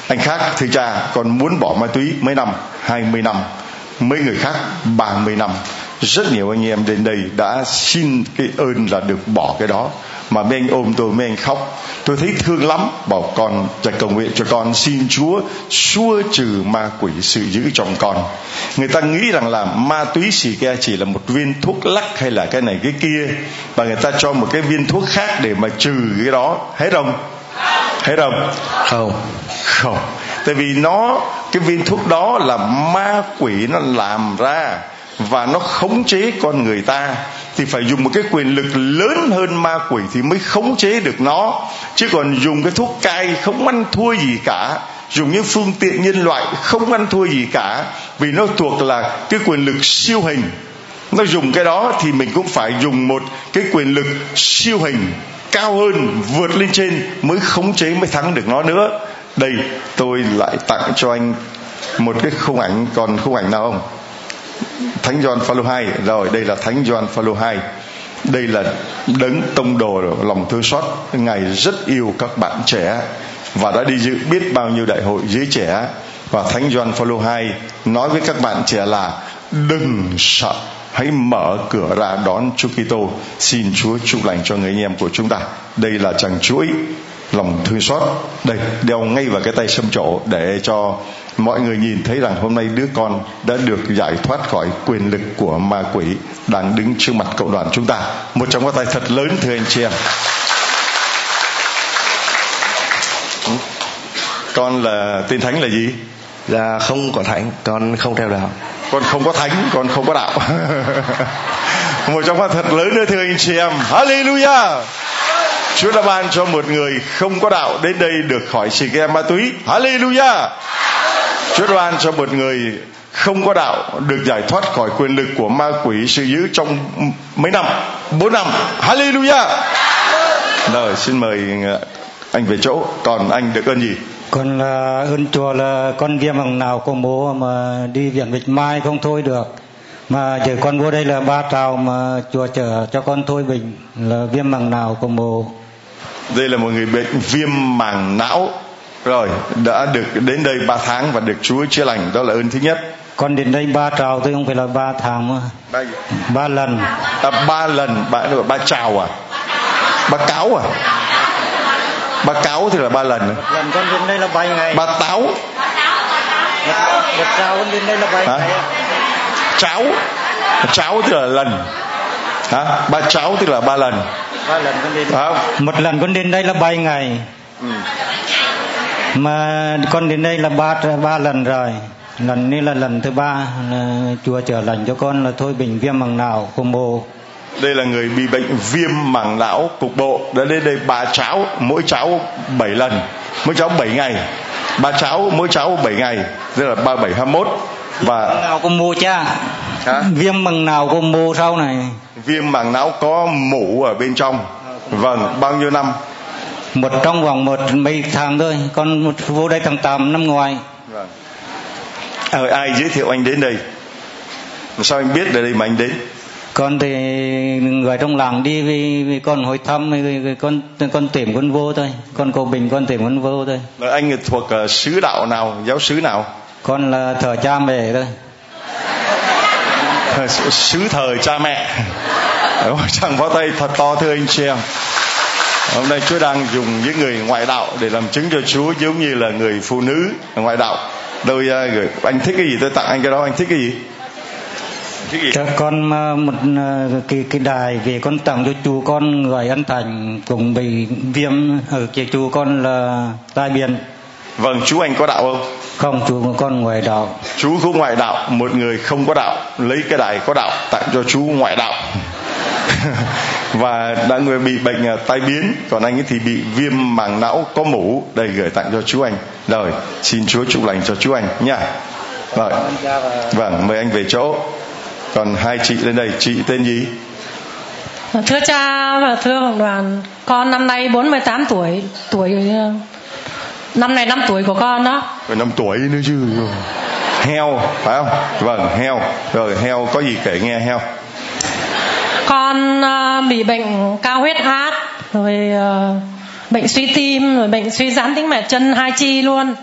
Anh khác, thưa cha, con muốn bỏ ma túy mấy năm 20 năm. Mấy người khác 30 năm. Rất nhiều anh em đến đây đã xin cái ơn là được bỏ cái đó mà mấy anh ôm tôi mấy anh khóc. Tôi thấy thương lắm. Bảo con chạy cầu nguyện cho con. Xin chúa xua trừ ma quỷ sự giữ trong con. Người ta nghĩ rằng là ma túy xì ke chỉ là một viên thuốc lắc hay là cái này cái kia. Và người ta cho một cái viên thuốc khác để mà trừ cái đó. Hết không? Hết không? Không. Không. Tại vì nó cái viên thuốc đó là ma quỷ nó làm ra và nó khống chế con người ta thì phải dùng một cái quyền lực lớn hơn ma quỷ thì mới khống chế được nó. Chứ còn dùng cái thuốc cai không ăn thua gì cả, dùng những phương tiện, nhân loại không ăn thua gì cả, vì nó thuộc là cái quyền lực siêu hình. Nó dùng cái đó thì mình cũng phải dùng một cái quyền lực siêu hình, cao hơn, vượt lên trên mới khống chế, mới thắng được nó nữa. Đây, tôi lại tặng cho anh một cái khung ảnh, còn khung ảnh nào không? Thánh Gioan Phaolô 2 rồi, đây là thánh Gioan Phaolô 2 đây là đấng tông đồ lòng thương xót. Ngài rất yêu các bạn trẻ và đã đi dự biết bao nhiêu đại hội giới trẻ. Và thánh Gioan Phaolô 2 nói với các bạn trẻ là, đừng sợ, hãy mở cửa ra đón Chúa Kitô. Xin Chúa chúc lành cho người anh em của chúng ta. Đây là chàng chuỗi lòng thương xót. Đây, đeo ngay vào cái tay sâm trổ để cho mọi người nhìn thấy rằng hôm nay đứa con đã được giải thoát khỏi quyền lực của ma quỷ đang đứng trước mặt cộng đoàn chúng ta. Một trong các tay thật lớn thưa anh chị em. Con là tên thánh là gì? Là không có thánh con không theo đạo. Con không có thánh con không có đạo. Một trong các thật lớn nữa thưa anh chị em. Hallelujah! Chúa đã ban cho một người không có đạo đến đây được khỏi xì ke ma túy. Hallelujah. Chúa đã ban cho một người không có đạo được giải thoát khỏi quyền lực của ma quỷ sự giữ trong mấy năm? Bốn năm. Hallelujah. Rồi xin mời ờ, anh về chỗ. Còn anh được ơn gì? Con là ơn chùa là con viêm bằng nào của bố mà đi viện bạch mai không thôi được. Mà giờ con vô đây là ba trào mà chùa chở cho con thôi bình là viêm màng nào của bố. Đây là một người bệnh viêm màng não rồi đã được đến đây 3 tháng và được Chúa chữa lành đó là ơn thứ nhất. Con đến đây ba trào thôi không phải là ba tháng mà. Ba, ba lần. À, ba lần. Ba ba chào à? Ba cáo à? Ba cáo thì là ba lần. Lần con đến đây là bảy ngày. Ba táo. Một, một trào con đến đây là bảy Hả? ngày. Cháo. Cháo tức là lần. Hả? Ba cháo tức là ba lần. Ba lần con đến. Không? một lần con đến đây là bảy ngày. Ừ. mà con đến đây là ba ba lần rồi. Lần นี้ là lần thứ ba. Là chùa chữa lành cho con là thôi bình viêm màng não của bố. Đây là người bị bệnh viêm màng não cục bộ. Đã đến đây ba cháo mỗi cháo 7 lần. Mỗi cháo 7 ngày. Ba cháo mỗi cháo 7 ngày. Tức là ba bảy hai mốt. Và nào của bố cha. Hả? viêm màng não của bố sau này. Viêm màng não có mủ ở bên trong. Vâng bao nhiêu năm một trong vòng một mấy tháng thôi con vô đây tháng 8 năm ngoài. Vâng. Ờ, ai giới thiệu anh đến đây? Mà sao anh biết ở đây mà anh đến? Con thì người trong làng đi vì, vì con hỏi thăm vì, con con tìm con vô thôi. Con cầu bình con tìm con vô thôi. Và anh thuộc uh, sứ đạo nào giáo sứ nào? Con là thờ cha mẹ thôi. Ờ, sứ thời cha mẹ. Chẳng phó tay thật to thưa anh chị em hôm nay Chúa đang dùng những người ngoại đạo để làm chứng cho Chúa giống như là người phụ nữ ngoại đạo. Tôi uh, gửi anh thích cái gì tôi tặng anh cái đó anh thích cái gì? Cho con mà một ờ, cái cái đài về con tặng cho chú con người ăn thành cũng bị viêm ở kia chú con là tai biến. Vâng chú anh có đạo không? Không chú của con ngoài đạo. Chú cũng ngoại đạo một người không có đạo lấy cái đài có đạo tặng cho chú ngoại đạo và đã người bị bệnh à, tai biến còn anh ấy thì bị viêm màng não có mủ đây gửi tặng cho chú anh. Rồi xin chúa chúc lành cho chú anh nha. Rồi. Vâng mời anh về chỗ. Còn hai chị lên đây chị tên gì? Thưa cha và thưa cộng đoàn, con năm nay 48 tuổi, tuổi ờ, năm này năm tuổi của con đó. rồi năm tuổi nữa chứ. Heo phải không? Vâng heo. Rồi heo có gì kể nghe heo con ờ, bị bệnh cao huyết áp, rồi ờ, bệnh suy tim, rồi bệnh suy giãn tĩnh mạch chân hai chi luôn.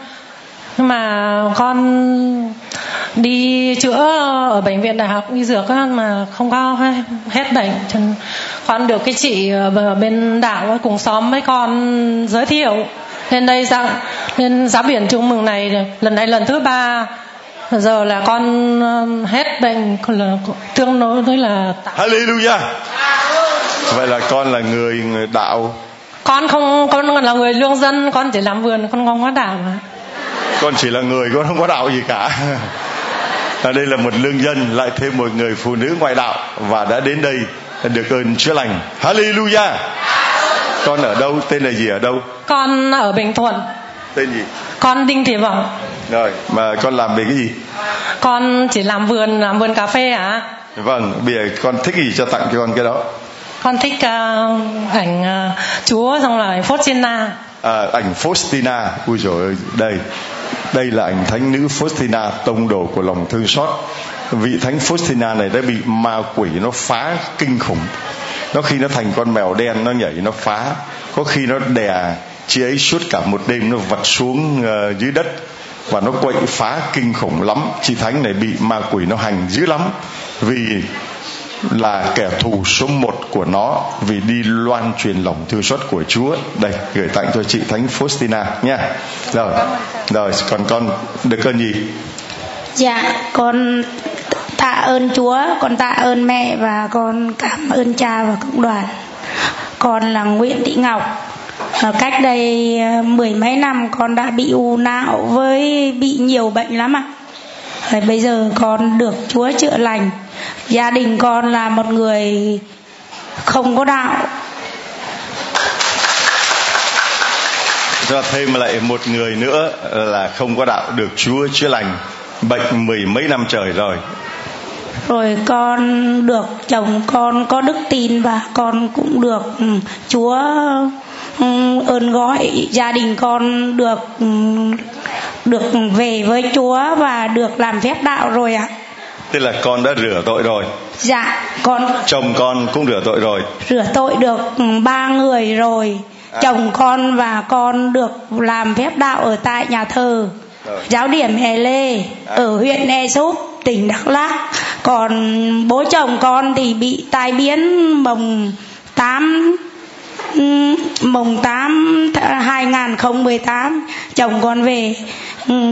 Nhưng mà con đi chữa ở bệnh viện đại học y dược á, mà không có hết- bệnh. Con được cái chị ở bên đảo cùng xóm với con giới thiệu. Lên đây ra lên giá biển chúc mừng này lần này lần thứ ba giờ là con ờ, hết bệnh là tương đối với là Hallelujah. Vậy là con là người, người đạo. Con không con là người lương dân con chỉ làm vườn con không có đạo mà. Con chỉ là người con không có đạo gì cả. Ở đây là một lương dân lại thêm một người phụ nữ ngoại đạo và đã đến đây được ơn chữa lành. Hallelujah. Con ở đâu? Tên là gì ở đâu? Con ở bình thuận. Tên gì? Con đinh thị vọng rồi mà con làm về cái gì? Con chỉ làm vườn làm vườn cà phê à vâng bây giờ con thích gì cho tặng cho con cái đó? Con thích ờ, ảnh ờ, chúa xong là ảnh Faustina. À, ảnh Faustina. Ui rồi ơi đây. Đây là ảnh thánh nữ Faustina tông đồ của lòng thương xót. Vị thánh Faustina này đã bị ma quỷ nó phá kinh khủng. Nó khi nó thành con mèo đen nó nhảy nó phá. Có khi nó đè chị ấy suốt cả một đêm nó vặt xuống ờ, dưới đất và nó quậy phá kinh khủng lắm chị thánh này bị ma quỷ nó hành dữ lắm vì là kẻ thù số một của nó vì đi loan truyền lòng thương xót của Chúa. Đây, gửi tặng cho chị Thánh Faustina nha. Rồi, rồi, còn con được cơn gì? Dạ, con tạ ơn Chúa, con tạ ơn mẹ và con cảm ơn cha và cộng đoàn. Con là Nguyễn Thị Ngọc. Ở cách đây ờ, mười mấy năm con đã bị u não với bị nhiều bệnh lắm ạ. Rồi bây giờ con được Chúa chữa lành. Gia đình con là một người không có đạo. Cho thêm lại một người nữa là không có đạo được Chúa chữa lành bệnh mười mấy năm trời rồi rồi con được chồng con có đức tin và con cũng được ừ, chúa ơn gọi gia đình con được được về với chúa và được làm phép đạo rồi ạ. Tức là con đã rửa tội rồi. Dạ con chồng con cũng rửa tội rồi. rửa tội được ba người rồi. Chồng con và con được làm phép đạo ở tại nhà thờ. Rồi. giáo điểm Hè Lê ở huyện E Súp tỉnh Đắk Lắk. Còn bố chồng con thì bị tai biến mồng 8 mùng 8 2018 chồng con về.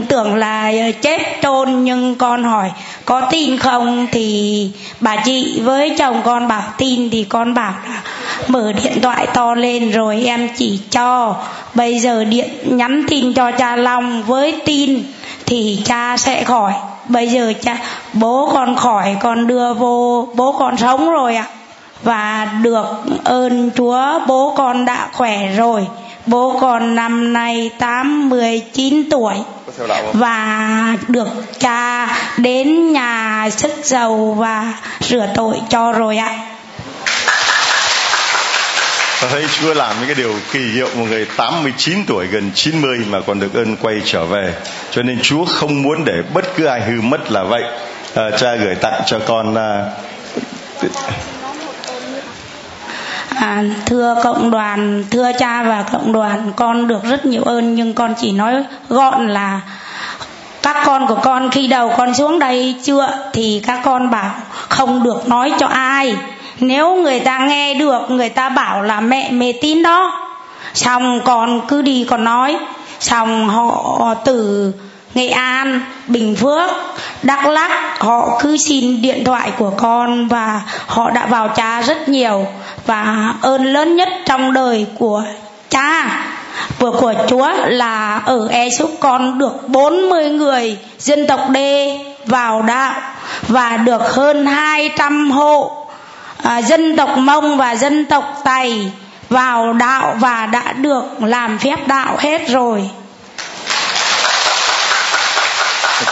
Tưởng là ờ, chết chôn nhưng con hỏi, có tin không? Thì bà chị với chồng con bảo, tin thì con bảo là mở điện thoại to lên rồi em chỉ cho. Bây giờ điện, nhắn tin cho cha Long với tin thì cha sẽ khỏi. Bây giờ cha, bố con khỏi, con đưa vô, bố con sống rồi ạ và được ơn Chúa bố con đã khỏe rồi bố con năm nay tám mười chín tuổi và được cha đến nhà sức dầu và rửa tội cho rồi ạ Tôi thấy Chúa làm những cái điều kỳ diệu một người 89 tuổi gần 90 mà còn được ơn quay trở về. Cho nên Chúa không muốn để bất cứ ai hư mất là vậy. À, cha gửi tặng cho con à, À, thưa cộng đoàn, thưa cha và cộng đoàn, con được rất nhiều ơn nhưng con chỉ nói gọn là các con của con khi đầu con xuống đây chưa thì các con bảo không được nói cho ai. Nếu người ta nghe được người ta bảo là mẹ mê tín đó. Xong con cứ đi con nói. Xong họ từ Nghệ An, Bình Phước, Đắk lắc họ cứ xin điện thoại của con và họ đã vào cha rất nhiều và ơn lớn nhất trong đời của cha của của Chúa là ở E Xúc con được 40 người dân tộc D vào đạo và được hơn 200 hộ à, dân tộc Mông và dân tộc Tày vào đạo và đã được làm phép đạo hết rồi.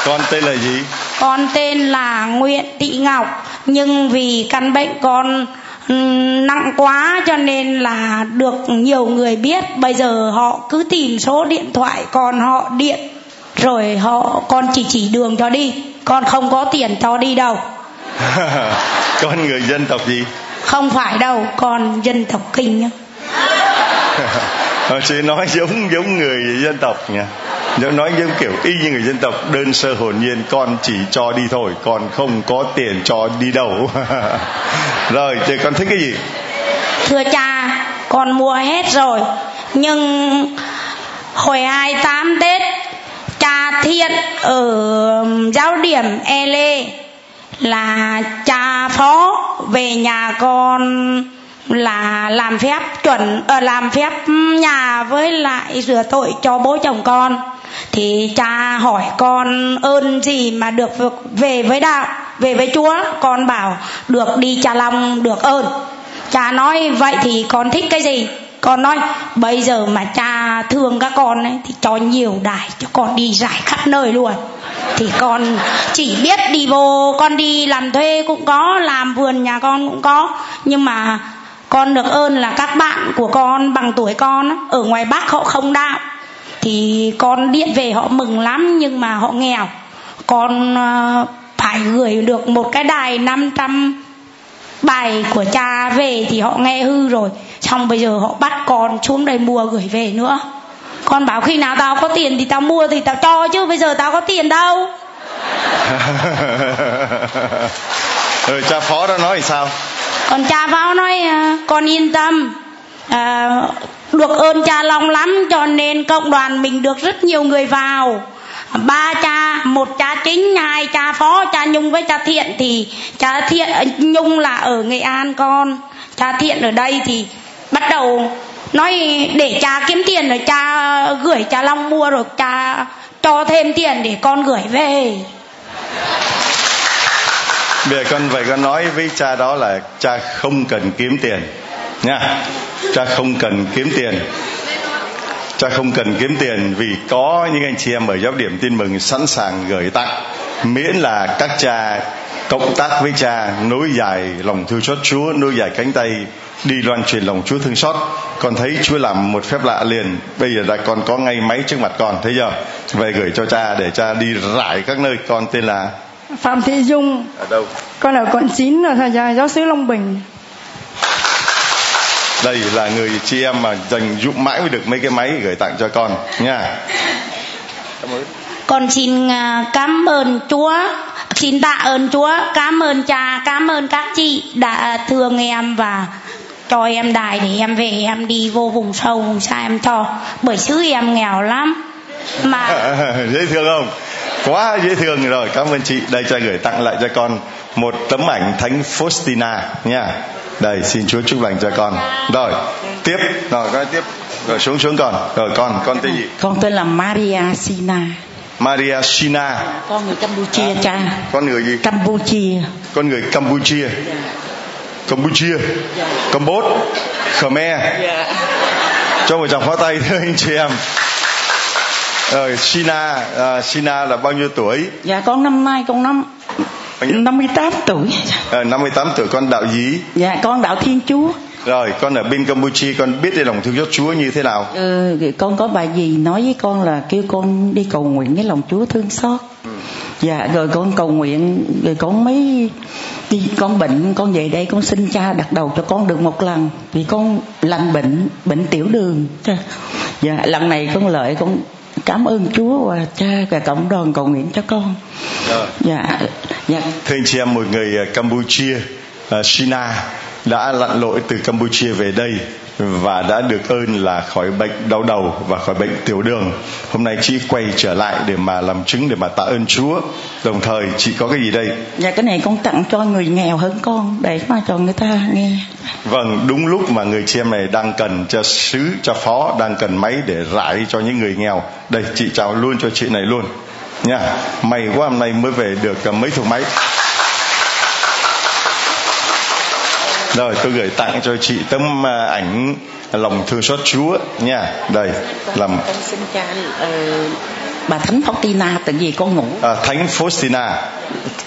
con tên là gì? Con tên là Nguyễn Thị Ngọc nhưng vì căn bệnh con nặng quá cho nên là được nhiều người biết bây giờ họ cứ tìm số điện thoại con họ điện rồi họ con chỉ chỉ đường cho đi con không có tiền cho đi đâu con người dân tộc gì? không phải đâu con dân tộc kinh nhá. Ờ, chị nói giống giống người dân tộc nha nói những kiểu y như người dân tộc, đơn sơ hồn nhiên, con chỉ cho đi thôi con không có tiền cho đi đâu. Rồi, thì con thích cái gì? Thưa cha, con mua hết rồi, nhưng hồi 28 Tết, cha thiện ở giáo điểm E Lê là cha phó về nhà con là làm phép chuẩn ở làm phép nhà với lại rửa tội cho bố chồng con thì cha hỏi, con ơn gì mà được về với đạo về với chúa? Con bảo, được đi cha long, được ơn. Cha nói, vậy thì con thích cái gì? Con nói, bây giờ mà cha thương các con ấy, thì cho nhiều đài cho con đi giải khắp nơi luôn. Thì con chỉ biết đi vô, con đi làm thuê cũng có, làm vườn nhà con cũng có. Nhưng mà con được ơn là các bạn của con bằng tuổi con ở ngoài bắc họ không đạo thì con điện về họ mừng lắm nhưng mà họ nghèo. Con ờ, phải gửi được một cái đài 500 bài của cha về thì họ nghe hư rồi. Xong bây giờ họ bắt con xuống đây mua gửi về nữa. Con bảo khi nào tao có tiền thì tao mua thì tao cho chứ bây giờ tao có tiền đâu. Rồi cha phó đó nói thì sao? Còn cha pháo nói à, con yên tâm. À, được ơn cha long lắm, cho nên cộng đoàn mình được rất nhiều người vào. Ba cha, một cha chính, hai cha phó, cha nhung với cha thiện thì cha thiện ờ, nhung là ở nghệ an con. Cha thiện ở đây thì bắt đầu nói để cha kiếm tiền rồi cha gửi cha long mua rồi cha cho thêm tiền để con gửi về. Bây giờ con phải con nói với cha đó là cha không cần kiếm tiền, nha cha không cần kiếm tiền. Cha không cần kiếm tiền vì có những anh chị em ở giáo điểm tin mừng sẵn sàng gửi tặng miễn là các cha cộng tác với cha nối dài lòng thương xót Chúa nối dài cánh tay đi loan truyền lòng Chúa thương xót. Con thấy Chúa làm một phép lạ liền. Bây giờ đã con có ngay máy trước mặt con thấy chưa? Về gửi cho cha để cha đi rải các nơi. Con tên là Phạm Thị Dung. Ở đâu? Con ở quận 9 ở nhà giáo sứ Long Bình đây là người chị em mà dành dụng mãi mới được mấy cái máy gửi tặng cho con nha. Con xin à, cảm ơn Chúa. Xin tạ ơn Chúa. Cảm ơn cha cảm ơn các chị đã thương em và cho em đài để em về em đi vô vùng sâu vùng xa em cho. Bởi xứ em nghèo lắm. Mà dễ thương không? Quá dễ thương rồi. Cảm ơn chị. Đây cha gửi tặng lại cho con một tấm ảnh thánh Faustina nha đây xin Chúa chúc lành cho con. Rồi tiếp. Rồi con tiếp. Rồi xuống xuống con. Rồi con con tên gì? Con tên là Maria Sina. Maria Sina. Con người Campuchia cha. con người gì? Campuchia. Con người Campuchia. Campuchia. Campuchia Khmer. Cho một tràng pháo tay thưa anh chị em. Rồi Sina. À, Sina là bao nhiêu tuổi? Dạ con năm nay con năm 58 tuổi. À, 58 tuổi con đạo gì dạ con đạo Thiên Chúa. Rồi con ở bên Campuchia con biết cái lòng thương xót Chúa như thế nào? Ừ, con có bài gì nói với con là kêu con đi cầu nguyện cái lòng Chúa thương xót. Ừ. dạ rồi con cầu nguyện rồi con mấy khi con bệnh con về đây con xin cha đặt đầu cho con được một lần. Vì con lành bệnh bệnh tiểu đường. Dạ lần này con lợi con cảm ơn Chúa và cha và cộng đoàn cầu nguyện cho con. Rồi. dạ dạ thưa anh chị em một người à, Campuchia uh, Sina đã lặn lội từ Campuchia về đây và đã được ơn là khỏi bệnh đau đầu và khỏi bệnh tiểu đường. Hôm nay chị quay trở lại để mà làm chứng để mà tạ ơn Chúa. Đồng thời chị có cái gì đây? Dạ cái này con tặng cho người nghèo hơn con để mà cho người ta nghe. Vâng đúng lúc mà người chị em này đang cần cho sứ cho phó đang cần máy để rải cho những người nghèo. Đây chị chào luôn cho chị này luôn nha may quá hôm nay mới về được mấy thùng máy. Rồi tôi gửi tặng cho chị tấm à, ảnh lòng thương xót Chúa nha. Đây làm con xin cha uh, bà thánh Faustina tự gì con ngủ. À, thánh Faustina.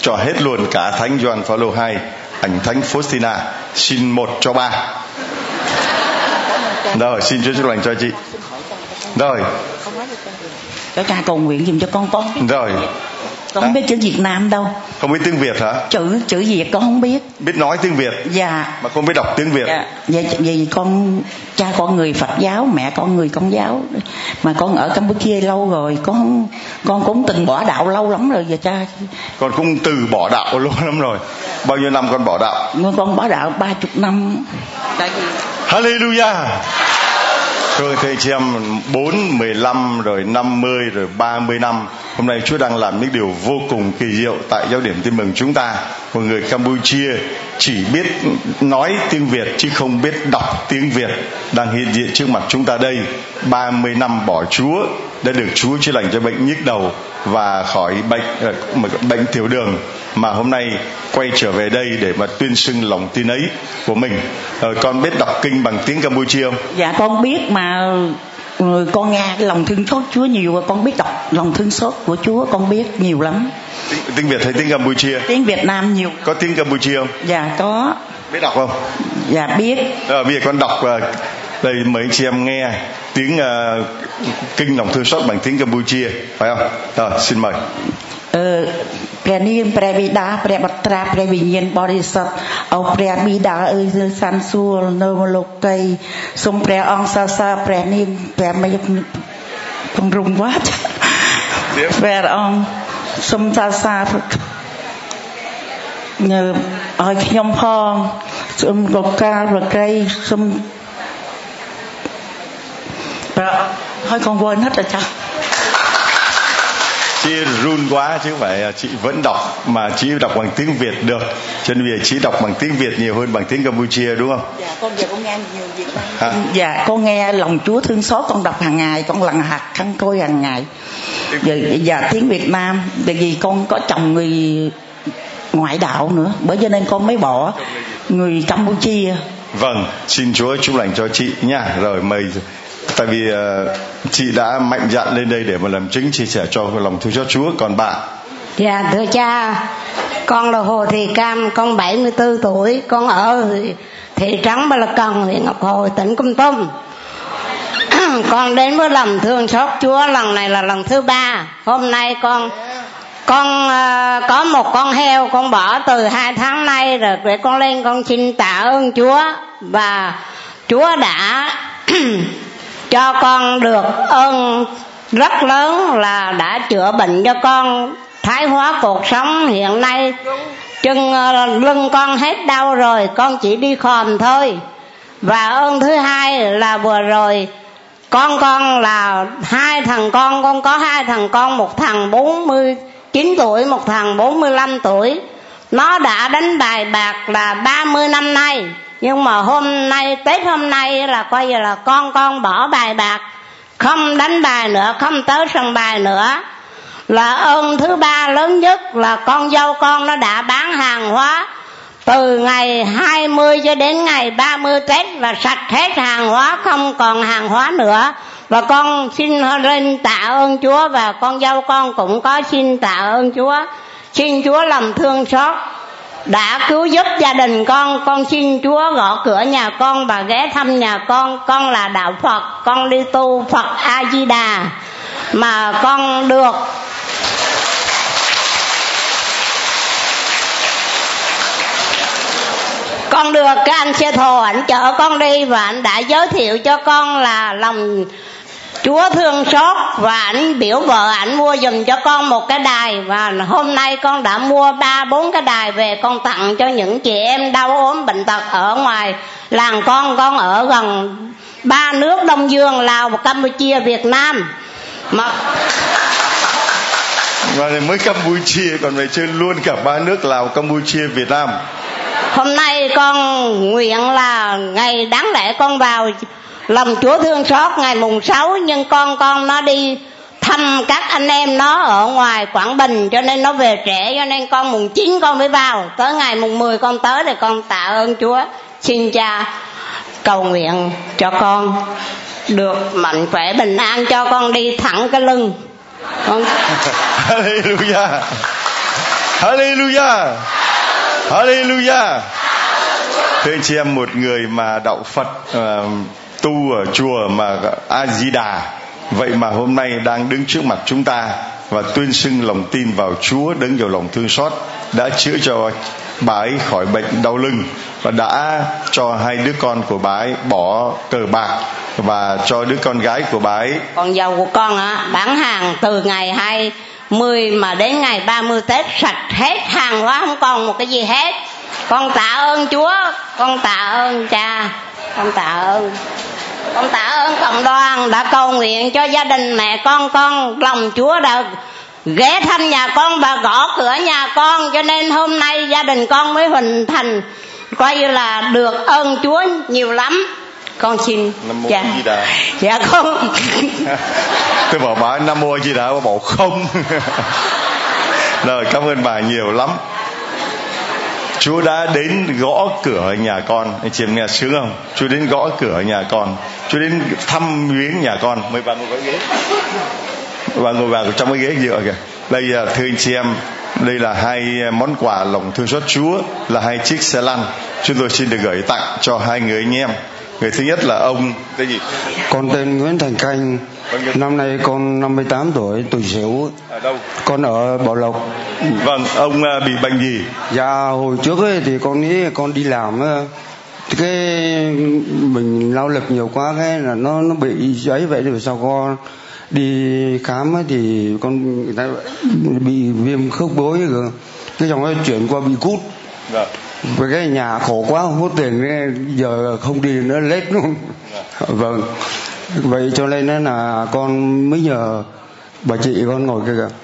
Cho hết luôn cả thánh Gioan Phaolô 2 ảnh thánh Faustina. Xin một cho ba. Rồi xin Chúa chúc lành cho chị. Rồi cho cha cầu nguyện dùm cho con con. Rồi. Con không biết chữ Việt Nam đâu. Không biết tiếng Việt hả? Chữ chữ Việt con không biết. Biết nói tiếng Việt? Dạ. Mà không biết đọc tiếng Việt. Dạ. Vậy vì con cha con người Phật giáo mẹ con người Công giáo. Mà con ở Campuchia lâu rồi con con cũng từng bỏ đạo lâu lắm rồi giờ cha. Con cũng từ bỏ đạo lâu lắm rồi. Bao nhiêu năm con bỏ đạo? Con bỏ đạo ba chục năm. Tại vì Hallelujah Thưa thầy chị em 4, 15 rồi 50 rồi 30 năm Hôm nay Chúa đang làm những điều vô cùng kỳ diệu Tại giáo điểm tin mừng chúng ta. Một người Campuchia chỉ biết nói tiếng Việt Chứ không biết đọc tiếng Việt Đang hiện diện trước mặt chúng ta đây. 30 năm bỏ Chúa Đã được Chúa chữa lành cho bệnh nhức đầu Và khỏi bệnh ờ, bệnh tiểu đường. Mà hôm nay quay trở về đây để mà tuyên xưng lòng tin ấy của mình. Ờ, con biết đọc kinh bằng tiếng campuchia không? Dạ con biết mà ừ, con nghe cái lòng thương xót Chúa nhiều con biết đọc lòng thương xót của Chúa con biết nhiều lắm. Tiếng, tiếng Việt hay tiếng Campuchia? Tiếng Việt Nam nhiều. Có tiếng Campuchia không? Dạ có. Biết đọc không? Dạ biết. À, bây giờ con đọc uh, đây mấy chị em nghe tiếng uh, kinh lòng thương xót bằng tiếng Campuchia phải không? Rồi xin mời ព្រះនាមព្រះវិតាព្រះបត្រាព្រះវិញ្ញាណបរិសុទ្ធអូព្រះបិតាអើយសានសួរនៅលោកីសូមព្រះអង្គសរសើរព្រះនាមព្រះមេពង្រំវត្តព្រះអង្គសូមសរសើរនៅឲ្យខ្ញុំផងសូមកកាលប្រក្រៃសូមប្រឲ្យកងវល់ណាស់ចា chị run quá chứ không phải chị vẫn đọc mà chị đọc bằng tiếng Việt được cho nên bây giờ chị đọc bằng tiếng Việt nhiều hơn bằng tiếng Campuchia đúng không? Dạ con giờ con nghe nhiều Việt Nam. Dạ con nghe lòng Chúa thương xót con đọc hàng ngày con lần hạt khăn côi hàng ngày. Giờ dạ tiếng Việt Nam bởi vì con có chồng người ngoại đạo nữa bởi cho nên con mới bỏ người Campuchia. Vâng, xin Chúa chúc lành cho chị nha. Rồi mời tại vì ờ, chị đã mạnh dạn lên đây để mà làm chứng chia sẻ cho lòng thương xót Chúa. Còn bạn? Dạ thưa cha Con là Hồ Thị Cam Con 74 tuổi Con ở thị trấn Ba La Cần huyện Ngọc Hồi tỉnh Công Tum. Con đến với lòng thương xót Chúa lần này là lần thứ ba. Hôm nay con con uh, có một con heo con bỏ từ hai tháng nay rồi để con lên con xin tạ ơn Chúa. Và Chúa đã cho con được ơn rất lớn là đã chữa bệnh cho con thái hóa cuộc sống hiện nay. Chân ờ, lưng con hết đau rồi, con chỉ đi khòm thôi. Và ơn thứ hai là vừa rồi, con con là hai thằng con con có hai thằng con, một thằng bốn mươi chín tuổi, một thằng bốn mươi lăm tuổi. Nó đã đánh bài bạc là ba mươi năm nay nhưng mà hôm nay, tết hôm nay là coi như là con con bỏ bài bạc. Không đánh bài nữa, không tới sân bài nữa. Là ơn thứ ba lớn nhất là con dâu con nó đã bán hàng hóa. Từ ngày 20 cho đến ngày 30 Tết và sạch hết hàng hóa, không còn hàng hóa nữa. Và con xin lên tạ ơn Chúa và con dâu con cũng có xin tạ ơn Chúa. Xin Chúa lòng thương xót đã cứu giúp gia đình con con xin Chúa gõ cửa nhà con và ghé thăm nhà con. Con là đạo Phật, con đi tu Phật A Di Đà mà con được. Con được cái anh xe thồ ảnh chở con đi và anh đã giới thiệu cho con là lòng Chúa thương xót và ảnh biểu vợ ảnh mua dùm cho con một cái đài. Và hôm nay con đã mua ba bốn cái đài về con tặng cho những chị em đau ốm bệnh tật ở ngoài làng con. Con ở gần ba nước Đông Dương Lào và Campuchia Việt Nam. Mà và mới Campuchia còn phải chơi luôn cả ba nước Lào Campuchia Việt Nam. hôm nay con nguyện là ngày đáng lẽ con vào lòng Chúa thương xót ngày mùng 6 nhưng con con nó đi thăm các anh em nó ở ngoài Quảng Bình cho nên nó về trễ cho nên con mùng 9 con mới vào. Tới ngày mùng 10 con tới thì con tạ ơn Chúa xin cha cầu nguyện cho con được mạnh khỏe bình an cho con đi thẳng cái lưng. Con Hallelujah. Hallelujah. Hallelujah. Thưa chị em một người mà đạo Phật uh, tu ở chùa mà A Di Đà vậy mà hôm nay đang đứng trước mặt chúng ta và tuyên xưng lòng tin vào Chúa đấng nhiều lòng thương xót, đã chữa cho bà ấy khỏi bệnh đau lưng và đã cho hai đứa con của bà ấy bỏ cờ bạc và cho đứa con gái của bà ấy con dâu của con á, bán hàng từ ngày hai mươi mà đến ngày 30 Tết, sạch hết hàng hóa không còn một cái gì hết. Con tạ ơn Chúa, con tạ ơn cha, con tạ ơn con tạ ơn cộng đoàn đã cầu nguyện cho gia đình mẹ con con lòng Chúa đã ghé thăm nhà con và gõ cửa nhà con. Cho nên hôm nay gia đình con mới hình thành coi như là được ơn Chúa nhiều lắm. Con xin Nam mô dạ. Di Đà. dạ con. Tôi bảo bà nam mô Di Đà bảo không? Rồi cảm ơn bà nhiều lắm Chúa đã đến gõ cửa nhà con. Anh chị em nghe sướng không? Chúa đến gõ cửa nhà con. Chúa đến thăm viếng nhà con. Mời bà ngồi vào ghế. Bà ngồi vào trong cái ghế dựa kìa đây là thưa anh chị em, đây là hai eh, món quà lòng thương xót Chúa, là hai chiếc xe lăn. Chúng tôi xin được gửi tặng cho hai người anh em người thứ nhất là ông cái gì? Con tên Nguyễn Thành Canh. Năm nay con 58 tuổi, tuổi Sửu ở đâu? Con ở Bảo Lộc. Vâng ông à, bị bệnh gì? Dạ hồi trước ấy thì con nghĩ con đi làm cái mình lao lực nhiều quá cái là nó nó bị ấy vậy rồi sao con? Đi khám thì con người ta bị viêm khớp gối rồi cái dòng nó chuyển qua bị cút. Vâng với cái nhà khổ quá không có tiền giờ không đi nữa lết luôn. Vâng. Vậy cho nên là con mới nhờ bà chị con ngồi kia kìa.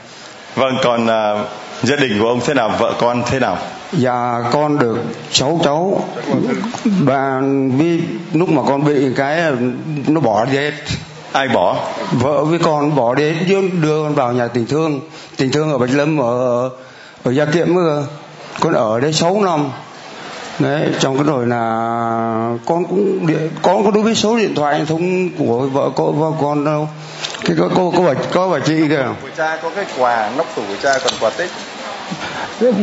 Vâng còn à, gia đình của ông thế nào? Vợ con thế nào? Dạ con được sáu cháu. Và vì lúc mà con bị cái nó bỏ đi hết. Ai bỏ? Vợ với con bỏ đi hết đưa con vào nhà tình thương. Tình thương ở bạch lâm ở ở gia kiệm con ở đấy 6 năm đấy trong cái rồi là con cũng điện con có đối với số điện thoại thông của vợ con vợ con đâu cái có cô có bà có bà chị kìa của cha có cái quà nóc tủ của cha còn quà tết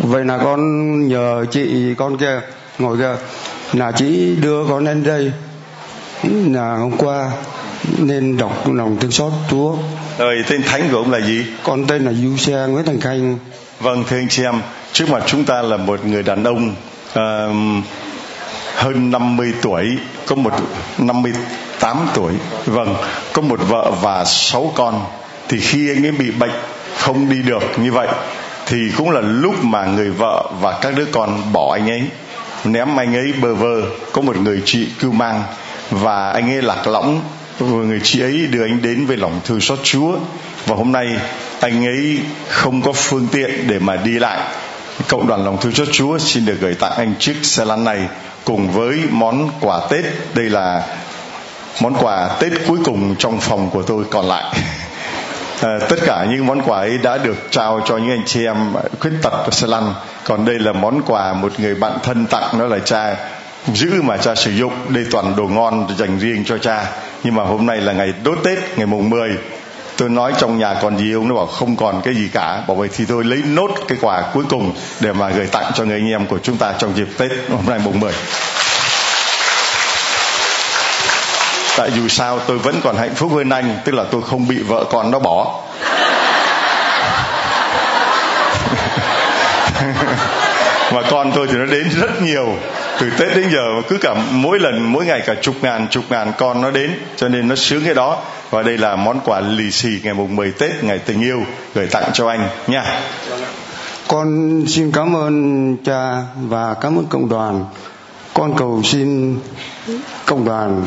vậy là con nhờ chị con kia ngồi kia là chị đưa con lên đây là hôm qua nên đọc lòng thương xót Chúa. Rồi tên thánh của ông là gì? Con tên là Du Xe Nguyễn Thành Khanh. Vâng thưa anh chị em, trước mặt chúng ta là một người đàn ông uh, hơn 50 tuổi, có một 58 tuổi. Vâng, có một vợ và sáu con. Thì khi anh ấy bị bệnh không đi được như vậy thì cũng là lúc mà người vợ và các đứa con bỏ anh ấy ném anh ấy bờ vơ có một người chị cưu mang và anh ấy lạc lõng người chị ấy đưa anh đến với lòng thương xót Chúa và hôm nay anh ấy không có phương tiện để mà đi lại cộng đoàn lòng thương xót Chúa xin được gửi tặng anh chiếc xe lăn này cùng với món quà Tết. Đây là món quà Tết cuối cùng trong phòng của tôi còn lại. À, tất cả những món quà ấy đã được trao cho những anh chị em khuyết tật ở xe lăn. Còn đây là món quà một người bạn thân tặng đó là cha giữ mà cha sử dụng. Đây toàn đồ ngon dành riêng cho cha. Nhưng mà hôm nay là ngày đốt tết ngày mùng 10 tôi nói trong nhà còn gì ông nó bảo không còn cái gì cả. Bảo vậy thì tôi lấy nốt cái quà cuối cùng để mà gửi tặng cho người anh em của chúng ta trong dịp tết hôm nay mùng 10 tại dù sao, tôi vẫn còn hạnh phúc hơn anh, tức là tôi không bị vợ con nó bỏ. Mà con tôi thì nó đến rất nhiều từ tết đến giờ mà cứ cả mỗi lần mỗi ngày cả chục ngàn chục ngàn con nó đến cho nên nó sướng cái đó. Và đây là món quà lì xì ngày mùng 10 tết ngày tình yêu gửi tặng cho anh nha. Con xin cảm ơn cha và cảm ơn cộng đoàn. Con cầu xin cộng đoàn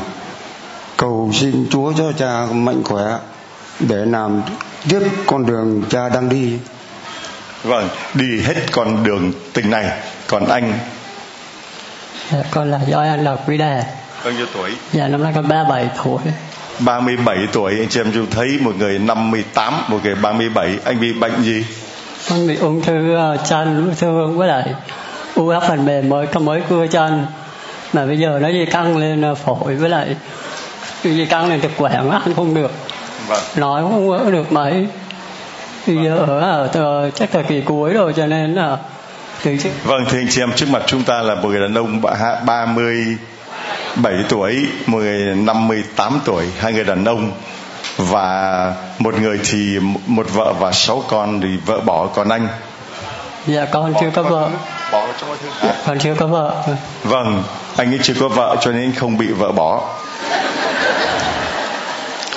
cầu xin chúa cho cha mạnh khỏe để làm tiếp con đường cha đang đi. Vâng đi hết con đường tình này còn anh dạ, con là do anh là quý đề bao nhiêu tuổi? Dạ năm nay con 37 tuổi. 37 tuổi. Anh chị em chú thấy một người 58 một người 37 anh bị bệnh gì? Con bị ung thư uh, chân ung thư với lại u áp phần mềm mới có mới cưa chân. Mà bây giờ nó gì căng lên uh, phổi với lại gì căng lên thực quản ăn không được. Vâng. nói không được mấy. Bây giờ ở ở chắc thời kỳ cuối rồi cho nên là Vâng thưa anh chị em trước mặt chúng ta là một người đàn ông 37 tuổi, một người 58 tuổi, hai người đàn ông và một người thì một vợ và sáu con thì vợ bỏ còn anh. Dạ con chưa có vợ. Bỏ thương. Con chưa có vợ. Vâng anh ấy chưa có vợ cho nên không bị vợ bỏ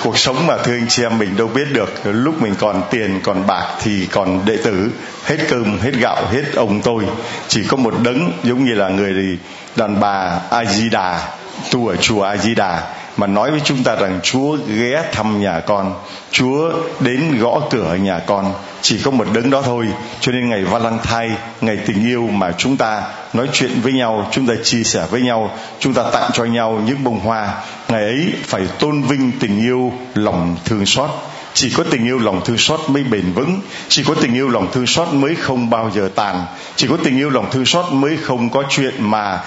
cuộc sống mà thưa anh chị em, mình đâu biết được. Lúc mình còn tiền, còn bạc thì còn đệ tử. Hết cơm, hết gạo, hết ông tôi. Chỉ có một đấng, giống như là người đàn bà a di đà, tu ở chùa a di đà mà nói với chúng ta rằng Chúa ghé thăm nhà con, Chúa đến gõ cửa nhà con, chỉ có một đấng đó thôi. Cho nên ngày Valentine, ngày tình yêu mà chúng ta nói chuyện với nhau, chúng ta chia sẻ với nhau, chúng ta tặng cho nhau những bông hoa. Ngày ấy phải tôn vinh tình yêu, lòng thương xót chỉ có tình yêu lòng thương xót mới bền vững chỉ có tình yêu lòng thương xót mới không bao giờ tàn chỉ có tình yêu lòng thương xót mới không có chuyện mà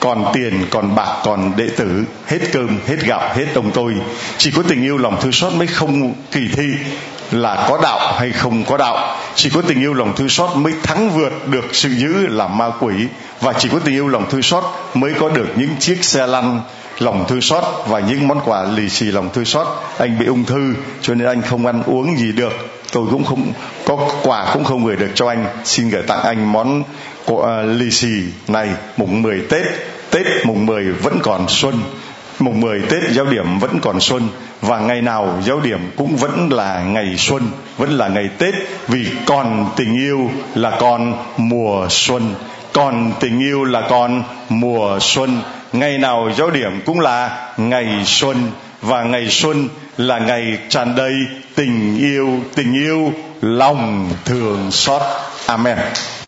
còn tiền còn bạc còn đệ tử hết cơm hết gạo hết ông tôi. Chỉ có tình yêu lòng thương xót mới không kỳ thi là có đạo hay không có đạo. Chỉ có tình yêu lòng thương xót mới thắng vượt được sự dữ là ma quỷ. Và chỉ có tình yêu lòng thương xót mới có được những chiếc xe lăn lòng thương xót và những món quà lì xì lòng thương xót. Anh bị ung thư cho nên anh không ăn uống gì được. Tôi cũng không có quà cũng không gửi được cho anh. Xin gửi tặng anh món của uh, à, lì xì này mùng 10 Tết. Tết mùng 10 vẫn còn xuân, mùng 10 Tết giáo điểm vẫn còn xuân và ngày nào giáo điểm cũng vẫn là ngày xuân, vẫn là ngày Tết vì còn tình yêu là còn mùa xuân còn tình yêu là còn mùa xuân. Ngày nào giáo điểm cũng là ngày xuân và ngày xuân là ngày tràn đầy tình yêu tình yêu lòng thường xót. Amen.